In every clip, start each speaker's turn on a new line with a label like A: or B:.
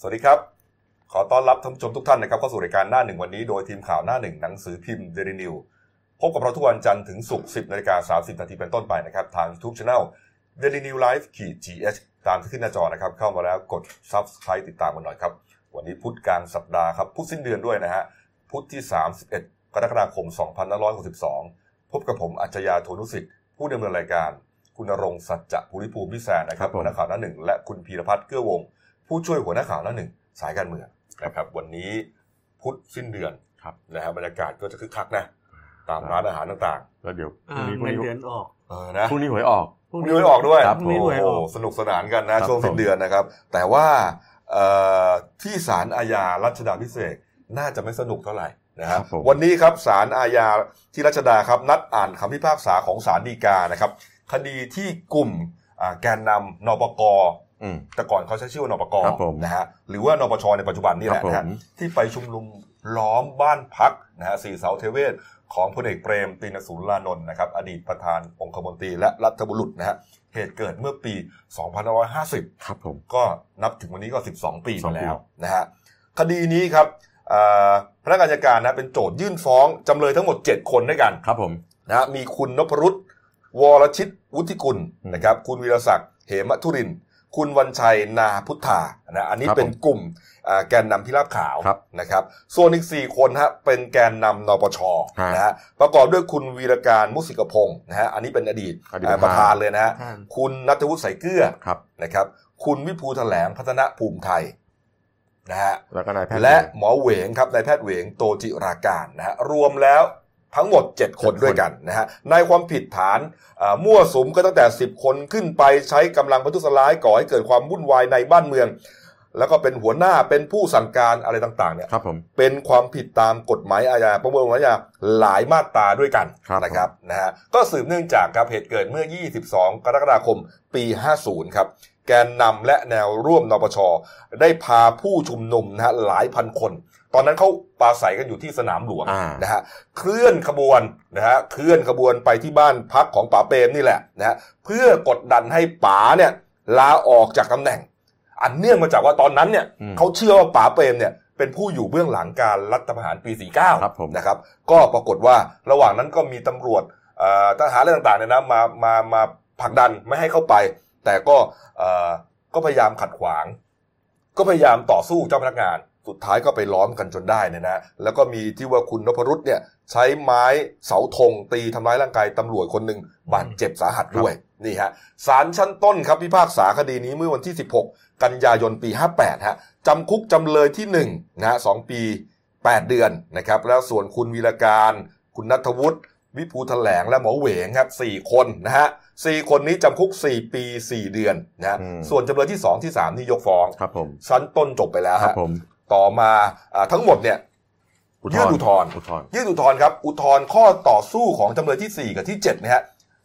A: สวัสดีครับ ขอต้อนรับท่านผู้ชมทุกท่านนะครับเข้าสู่รายการหน้าหนึ่งวันนี้โดยทีมข่าวหน้าหนึ่งหนังสือพิมพ์เดลินิวพบกับเราทุกวันจันทร์ถึงศุกร์10นาฬิกา30นาทีเป็นต้นไปนะครับ ทางทุกช่อง Daily New Life ขีด GH ตามที่ขึ้นหน้าจอนะครับ เข้ามาแล้วกด Subscribe ติดตามกันหน่อยครับ วันนี้พุธกลางสัปดาห์ครับพุธสิ้นเดือนด้วยนะฮะพุธที่ 31 กรกฎาคม 2562 พบกับผมอัจฉริยะโทนุสิทธิ์ผู้ดำเนินรายการ คุณณรงค์สัจจะภูริภูมิพิแซนนะค
B: ครั
A: รับบ
B: ผม
A: หัวหน้าข่าวหน้าหนึ่งและคุณพีรพัฒน์เกื้อวง ผู้ช่วยหัวหน้าข่าวหน้าหนึ่งสายการเมืองนะครับ วันนี้พุธสิ้นเดือน
B: ครับ
A: นะฮะบรรยากาศก็จะคึกคักนะตามร้านอาหารต่าง
B: แล้วเดี๋ยวพ
C: อ่า
B: รุ่งนี้พรุ่ง
C: เงิน
B: นี้
C: เดือนออก
A: ๆเออนะ
B: พรุ่งนี้หวยออก
A: พรุ่งนี้ไม่ออกด้วย
B: ครับ
C: พรุ่งนี้หวยออก
A: โอ้โหสนุกสนานกันนะครับช่วงสิ้น
B: ผม
A: เดือนนะครับ แต่ว่าเอ่อที่ศาลอาญารัชดาพิเศษกน่าจะไม่สนุกเท่าไหร่นะค
B: ค
A: รั
B: รั
A: บบ
B: ผม
A: วันนี้ครับศาลอาญาที่รัชดาครับนัดอ่านคำพิพากษาของศาลฎีกานะครับ คดีที่กลุ่มอ่าแกนนำนปก
B: อืม
A: แต่ก่อนเขาใช้ชื่อว่านปก
B: ครับผม
A: นะฮะหรือว่านปชในปัจจุบันนี่แหละ
B: ครับ
A: นะฮะ
B: ผม
A: ที่ไปชุมนุมล้อมบ้านพักนะฮะสี่เสาเทเวศของพลเอกเปรมตินสูรลานนท์นะครับอดีตประธานองคมนตรีและรัฐบุรุษนะฮะเหตุเกิดเมื่อปี 2550
B: ครับผม
A: ก็นับถึงวันนี้ก็ 12 ปี
B: สอ
A: มาง
B: ปี
A: แล้วนะฮะคดีนี้ครับเอ่อพนักงานอัยการนะเป็นโจทยื่นฟ้องจำเลยทั้งหมด 7 คนด้วยกัน
B: ครับผม
A: นะฮะมีคุณนพรุษวรชิตวุฒิกุล
B: อืม
A: นะครับ คุณวีรศักดิ์เหมทุรินทร์ คุณวันชัยนาพุทธานะอันนี้
B: ครับ
A: เป็น
B: ผม
A: กลุ่มอ่าแกนนำพิราบขาว
B: ครับ
A: นะครับ ส่วนอีก 4 คนฮะเป็นแกนนำนปช
B: ฮะ
A: นะฮะประกอบด้วยคุณวีรการมุสิกพงศ์นะฮะอันนี้เป็นอดีต
B: อดีต
A: อ่าประธานเลยนะฮะ
C: ท่าน
A: คุณนัทวุฒิใสเกลือ
B: ครับ
A: นะครับ คุณวิภูแถลงพัฒนภูมิไทยนะฮะ
B: แล้วก็นายแพทย์
A: และหมอเหวงครับนายแพทย์เหวงโตจิราการนะฮะรวมแล้ว ทั้งหมด 7 คนด้วยกันนะฮะในความผิดฐานอ่ามั่วสุมก็ตั้งแต่ 10 คนขึ้นไปใช้กำลังประทุษร้ายก่อให้เกิดความวุ่นวายในบ้านเมือง แล้วก็เป็นหัวหน้าเป็นผู้สั่งการอะไรต่างๆเนี่ย
B: ครับผม
A: เป็นความผิดตามกฎหมายอาญาประมวลกฎหมายอาญาหลายมาตราด้วยกัน
B: ครับ
A: นะครับนะฮะก็สืบเนื่องจากครับเหตุเกิดเมื่อ 22 กรกฎาคมปี 50 ครับ แกนนำและแนวร่วมนปช ได้พาผู้ชุมนุมนะฮะหลายพันคน ตอนนั้นเขาปราศัยกันอยู่ที่สนามหลวง
B: อ่า
A: นะฮะเคลื่อนขบวนนะฮะเคลื่อนขบวนไปที่บ้านพักของป๋าเปรมนี่แหละนะฮะเพื่อกดดันให้ป๋าเนี่ยลาออกจากตำแหน่ง อันเนื่องมาจากว่าตอนนั้นเนี่ย
B: อืม
A: เขาเชื่อว่าป๋าเปรมเนี่ยเป็นผู้อยู่เบื้องหลังการรัฐประหารปี 49
B: ครับผม
A: นะครับ ก็ปรากฏว่าระหว่างนั้นก็มีตำรวจเอ่อทหารอะไรต่างๆเนี่ยนะมามามาผลักดันไม่ให้เข้าไป แต่ก็เอ่อก็พยายามขัดขวาง ก็พยายามต่อสู้เจ้าพนักงาน สุดท้ายก็ไปล้อมกันจนได้เนี่ยนะแล้วก็มีที่ว่าคุณนพรุษเนี่ยใช้ไม้เสาธงตีทำร้ายร่างกายตำรวจคนหนึ่งบาดเจ็บสาหัสด้วยนี่ฮะศาลชั้นต้นครับพิพากษาคดีนี้เมื่อวันที่ 16 กันยายนปี 58ฮะจำคุกจำเลยที่1นะฮะสองปี 8 เดือนนะครับแล้วส่วนคุณวีรการ คุณนัทวุฒิ วิภูแถลงและหมอเหวงครับ4คนนะฮะสี่คนนี้จำคุก4ปี4เดือนนะฮะ
B: อืม
A: ส่วนจำเลยที่2ที่3นี่ยกฟ้อง
B: ครับผม
A: ชั้นต้นจบไปแล้ว
B: ครั
A: ฮะ
B: บผม
A: ต่อมาอ่าทั้งหมดเนี่ย ยื่นอุทธรณ์
B: อุทธรณ์
A: ยื่นอุทธรณ์ครับ อุทธรณ์ข้อต่อสู้ของจำเลยที่ 4 กับที่7นะฮะ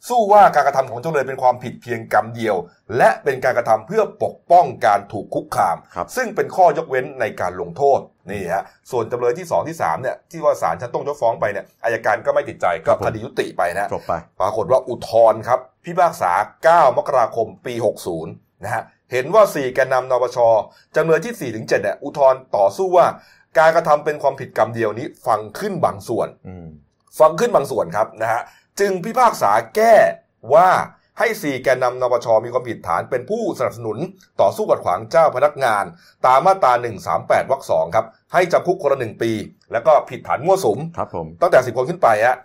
A: สู้ว่าการกระทำของจำเลยเป็นความผิดเพียงกรรมเดียว และเป็นการกระทำเพื่อปกป้องการถูกคุกคาม
B: ครับ
A: ซึ่งเป็นข้อยกเว้นในการลงโทษนี่ฮะส่วนจำเลยที่ 2 ที่3เนี่ยที่ว่าศาลชั้นต้นยกฟ้องไปเนี่ยอายการก็ไม่ติดใจก็คดียุติไปนะ
B: จบไป
A: ปรากฏว่าอุทธรณ์ครับพิพากษา 9 มกราคมปี 60 นะฮะเห็นว่า 4 แกนนำนปชจำเลยที่ 4 ถึง 7 เนี่ย อุทธรณ์ต่อสู้ว่า การกระทำเป็นความผิดกรรมเดียวนี้ ฟังขึ้นบางส่วน
B: อืม
A: ฟังขึ้นบางส่วนครับนะฮะ จึงพิพากษาแก้ว่าให้4แกนนำนปชมีความผิดฐานเป็นผู้สนับสนุน ต่อสู้กัดขวางเจ้าพนักงาน ตามมาตรา 138 วรรคสองครับ ให้จำคุกคนละหนึ่งปี แล้วก็ผิดฐานมั่วสุม
B: ครับผม
A: ตั้งแต่10คนขึ้นไปฮะ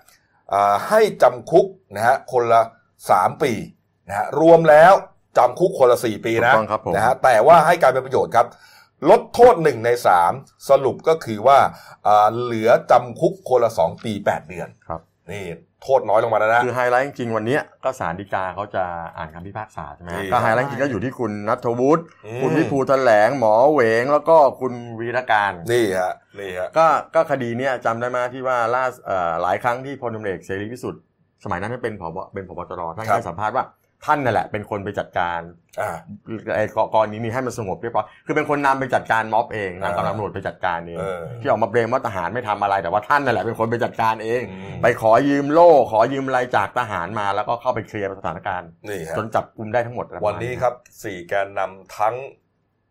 A: อ่าให้จำคุกนะฮะคนละ3ปีนะฮะรวมแล้วจำคุกคนละ4ปีนะ
B: ถูกต้องครับผม
A: นะฮะแต่ว่าให้การเป็นประโยชน์ครับ ลดโทษ1ใน3สรุปก็คือว่าอ่าเหลือจำคุกคนละ2ปี8เดือน
B: ครับ
A: นี่ โทษน้อยลงมาแล้วนะ
B: คือไฮไลท์จริงๆวันเนี้ยก็ศาลฎีกาเขาจะอ่านคำพิพากษาใช่ไหม
A: นี่
B: ก็ไฮไลท์จริงๆก็อยู่ที่คุณณัฐวุฒิ
A: อืม
B: คุณวิภูแถลงหมอเหวงแล้วก็คุณวีรการ
A: นี่ฮะนี่ฮะ
B: ก็ก็คดีเนี้ยจำได้ไหมที่ว่าล่าสเอ่อหลายครั้งที่พลตำรวจเอกเสรีพิสุทธิ์สมัยนั้นเป็นผบเป็นผบตรท่าน
A: ครับ
B: ให้สัมภาษณ์ว่า ท่านนั่นแหละ เป็นคนไปจัดการ
A: อ่า
B: ไอ้กรณีนี้ให้มันสงบเรียบร้อยคือเป็นคนนำไปจัดการม็อบเองนำกำลังตำรวจไปจัดการเอง
A: เออ
B: ที่ออกมาเบรมว่าทหารไม่ทำอะไรแต่ว่าท่านนั่นแหละเป็นคนไปจัดการเอง
A: อืม
B: ไปขอยืมโล่ ขอยืมอะไรจากทหารมาแล้วก็เข้าไปเคลียร์สถานการณ์
A: นี่ฮะ
B: จนจับกุมได้ทั้งหมด
A: วันนี้ครับ4แกนนำทั้ง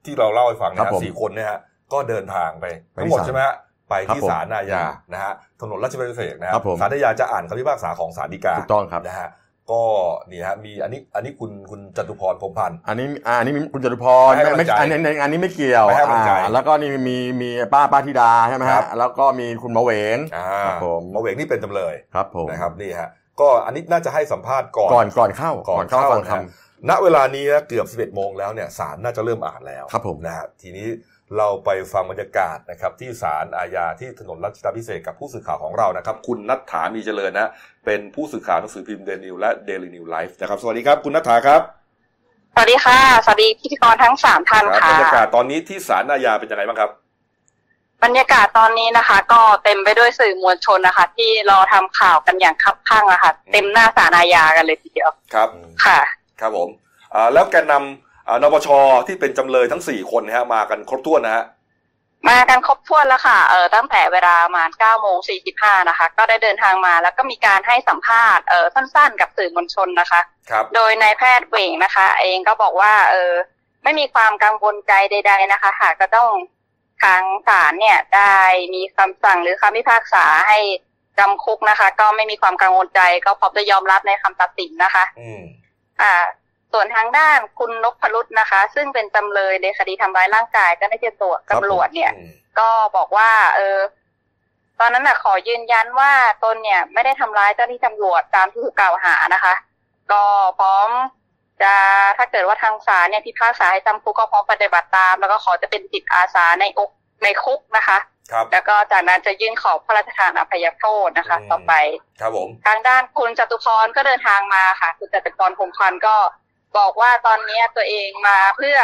A: ที่เราเล่าให้ฟัง
B: ครั
A: นะ
B: บ
A: ฮะ
B: ผม
A: สี่คนเนี่ยฮะก็เดินทางไป
B: ไป
A: ทั้งหมด
B: ที่ศาล
A: ใช่ไหมฮะไป
B: ครับ
A: ที่
B: ผม
A: ศาลอาญานะฮะถนนราชบัณฑิตเศษนะฮะ
B: ครับผม
A: ศาลอาญาจะอ่านคำพิพากษาของศาลฎีกา
B: ถูกต้องครับ
A: นะฮะ ก็นี่ฮะมีอันนี้อันนี้คุณคุณจตุพรพรหมพันธ์
B: อันนี้อ่าอันนี้คุณจตุพร
A: ไม่ให้
B: ไม่
A: กำลังใจ
B: อันนี้อันนี้ไม่เกี่ยว
A: ไม่ให้กำลังใจ
B: อ่าแล้วก็นี่มีมีป้าป้าธิดาใช่ไหม
A: ครั
B: ฮะ
A: บ
B: แล้วก็มีคุณหมอเหวง
A: อ่า
B: ครับผม
A: หมาเวงนี่เป็นจำเลย
B: ครับผม
A: นะครับนี่ฮะก็อันนี้น่าจะให้สัมภาษณ์ก่อน
B: ก่อนก่อนเข้า
A: ก่อนเข้า
B: ฟัง
A: นะ
B: ค
A: ฮะณเวลานี้นะเกือบ 11โมงแล้วเนี่ยศาลน่าจะเริ่มอ่านแล้ว
B: ครับผม
A: นะฮะทีนี้ เราไปฟังบรรยากาศนะครับที่ศาลอาญาที่ถนนรัชดาพิเศษกกับผู้สื่อข่าวของเรานะครับ คุณนัทถามีเจริญนะเป็นผู้สื่อข่าวหนังสือพิมพ์เดนิวและเดลินิวไลฟ์นะครับสวัสดีครับคุณนัทถาครับ
C: สวัสดีค่ะสวัสดีพิธีกรทั้งสามท่าน
A: ครับ
C: ค่ะ
A: บรรยากาศตอนนี้ที่ศาลอาญาเป็นยังไงบ้างครับ
C: บรรยากาศตอนนี้นะคะ ก็เต็มไปด้วยสื่อมวลชนนะคะ ที่รอทำข่าวกันอย่างคับข้างอะค่ะเต็มหน้าศาลอาญากันเลยทีเดียว
A: ครับ
C: ค่ะ
A: ครับผมอ่าแล้วแกนนำอ่า นปชที่เป็นจำเลยทั้งสี่คนนะฮะมากันครบถ้วนนะฮะ
C: มากันครบถ้วนแล้วค่ะเออตั้งแต่เวลาประมาณ9โมง45นะคะ ก็ได้เดินทางมาแล้วก็มีการให้สัมภาษณ์เออสั้นๆ กับสื่อมวลชนนะคะ
A: ครับ
C: โดยนายแพทย์เหวงนะคะ เองก็บอกว่าเออไม่มีความกังวลใจใด ๆนะคะ หากจะต้องทางศาลเนี่ยได้มีคำสั่งหรือคำพิพากษาให้จำคุกนะคะ ก็ไม่มีความกังวลใจก็พร้อมจะยอมรับในคำตัดสินนะคะ
A: อืม
C: อ่า ส่วนทางด้านคุณนพรุษนะคะ ซึ่งเป็นจำเลยในคดีทำร้ายร่างกายเจ้าหน้าที่ตำรวจ
B: ครับผม
C: ตำรวจเนี่ย
A: อืม
C: ก็บอกว่า เออ ตอนนั้นน่ะขอยืนยันว่าตนเนี่ย ไม่ได้ทำร้ายเจ้าหน้าที่ตำรวจตามที่ถูกกล่าวหานะคะ ก็พร้อมจะถ้าเกิดว่าทางศาลเนี่ยพิพากษาให้จำคุกก็พร้อมปฏิบัติตาม แล้วก็ขอจะเป็นจิตอาสาในอกในคุกนะคะ
A: ครับ
C: แล้วก็จากนั้นจะยื่นขอพระราชทานอภัยโทษนะคะ
A: อืม
C: ต่อไป
A: ครับผม
C: ทางด้านคุณจตุพรก็เดินทางมาค่ะ คุณจตุพรพงพันธ์ก็ บอกว่าตอนนี้ตัวเองมาเพื่อ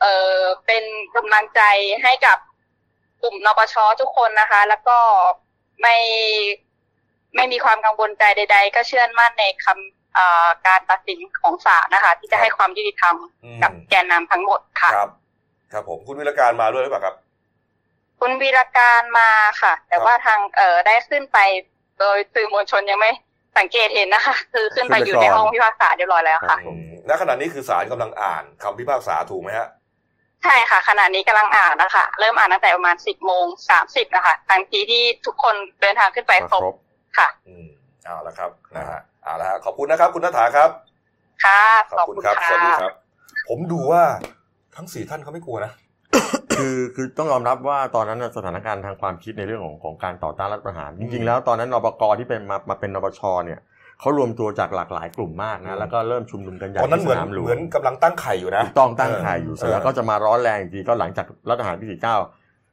C: เออเป็นกำลังใจให้กับกลุ่มนปชทุกคนนะคะ แล้วก็ไม่ไม่มีความกังวลใจใด ๆ ก็เชื่อมั่นในคำเอ่อการตัดสินของศาลนะคะ ที่จะให้ความยุติธรรม
A: อืม
C: กับแกนนำทั้งหมดค่ะ
A: ครับ ครับผมคุณวิรการมาด้วยหรือเปล่าครับ
C: คุณวีรการมาค่ะ แต่ว่าทางเอ่อได้ขึ้นไปโดยสื่อมวลชนยังไม่ สังเกตเห็นนะคะ คือขึ้นไปอยู่ในห้องพิพากษาเรียบร้อยแล้วค่ะ
A: อืมณขณะนี้คือศาลกำลังอ่านคำพิพากษาถูกไหมฮะ
C: ใช่ค่ะ ขณะนี้กำลังอ่านนะคะ เริ่มอ่านตั้งแต่ประมาณสิบโมงสามสิบนะคะทันทีที่ทุกคนเดินทางขึ้นไปครบ
B: ครบ
C: ค่ะ
A: อืมเอาละครับนะฮะเอาละฮะขอบคุณนะครับ คุณนัฐาครับ
C: ค่ะ
A: ข
C: ข
A: อ
C: อ
A: บบคุ
C: คุณณ
A: ครับ
C: ค่ะ
A: สวัสดีครับ ผมดูว่าทั้งสี่ท่านเขาไม่กลัวนะ
B: คือคือต้องยอมรับว่าตอนนั้นน่ะสถานการณ์ทางความคิดในเรื่องของของการต่อต้านรัฐประหารจ
A: อื
B: ริง
A: ม
B: ๆแล้วตอนนั้นนปกที่เป็นมามาเป็นนปชเนี่ยเขารวมตัวจากหลากหลายกลุ่มมาก
A: อื
B: นะ
A: ม
B: แล้วก็เริ่มชุมนุมกันใหญ่
A: ตอนนั้น
B: ที่
A: เหมือน
B: สนามหลว
A: เหมื
B: ง
A: อนกำลังตั้งไข่อยู่นะ
B: ถูกต้องตั้งข่ายอยู่เสร็จแล้ว
A: เออ
B: ก็จะมาร้อนแรงอีกทีก็หลังจากรัฐประหารปีสี่เก้า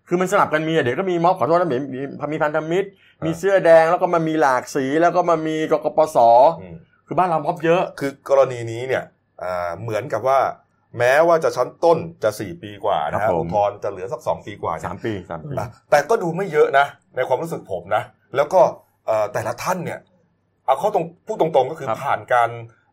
B: คือมันสลับกันมีอะเดี๋ยวก็มีม็อบขอโทษนะมีมีมีพันธมิตร มีเสื้อแดงแล้วก็มามีหลากสีแล้วก็มามีกกปส
A: อืม
B: คือบ้านเราม็อบเยอะ
A: คือกรณีนี้เนี่ยอ่าเหมือนกับว่า แม้ว่าจะชั้นต้นจะสี่ปีกว่านะ
B: ครั
A: ฮะ
B: บผม
A: อุทธรณ์จะเหลือสักสองปีกว่าเนี่ย
B: สามปีสามปี
A: อะแต่ก็ดูไม่เยอะนะ ในความรู้สึกผมนะ แล้วก็เอ่อแต่ละท่านเนี่ยเอาเขาตรงพูดตรงๆก็คือ
B: ครับ
A: ผ่านการ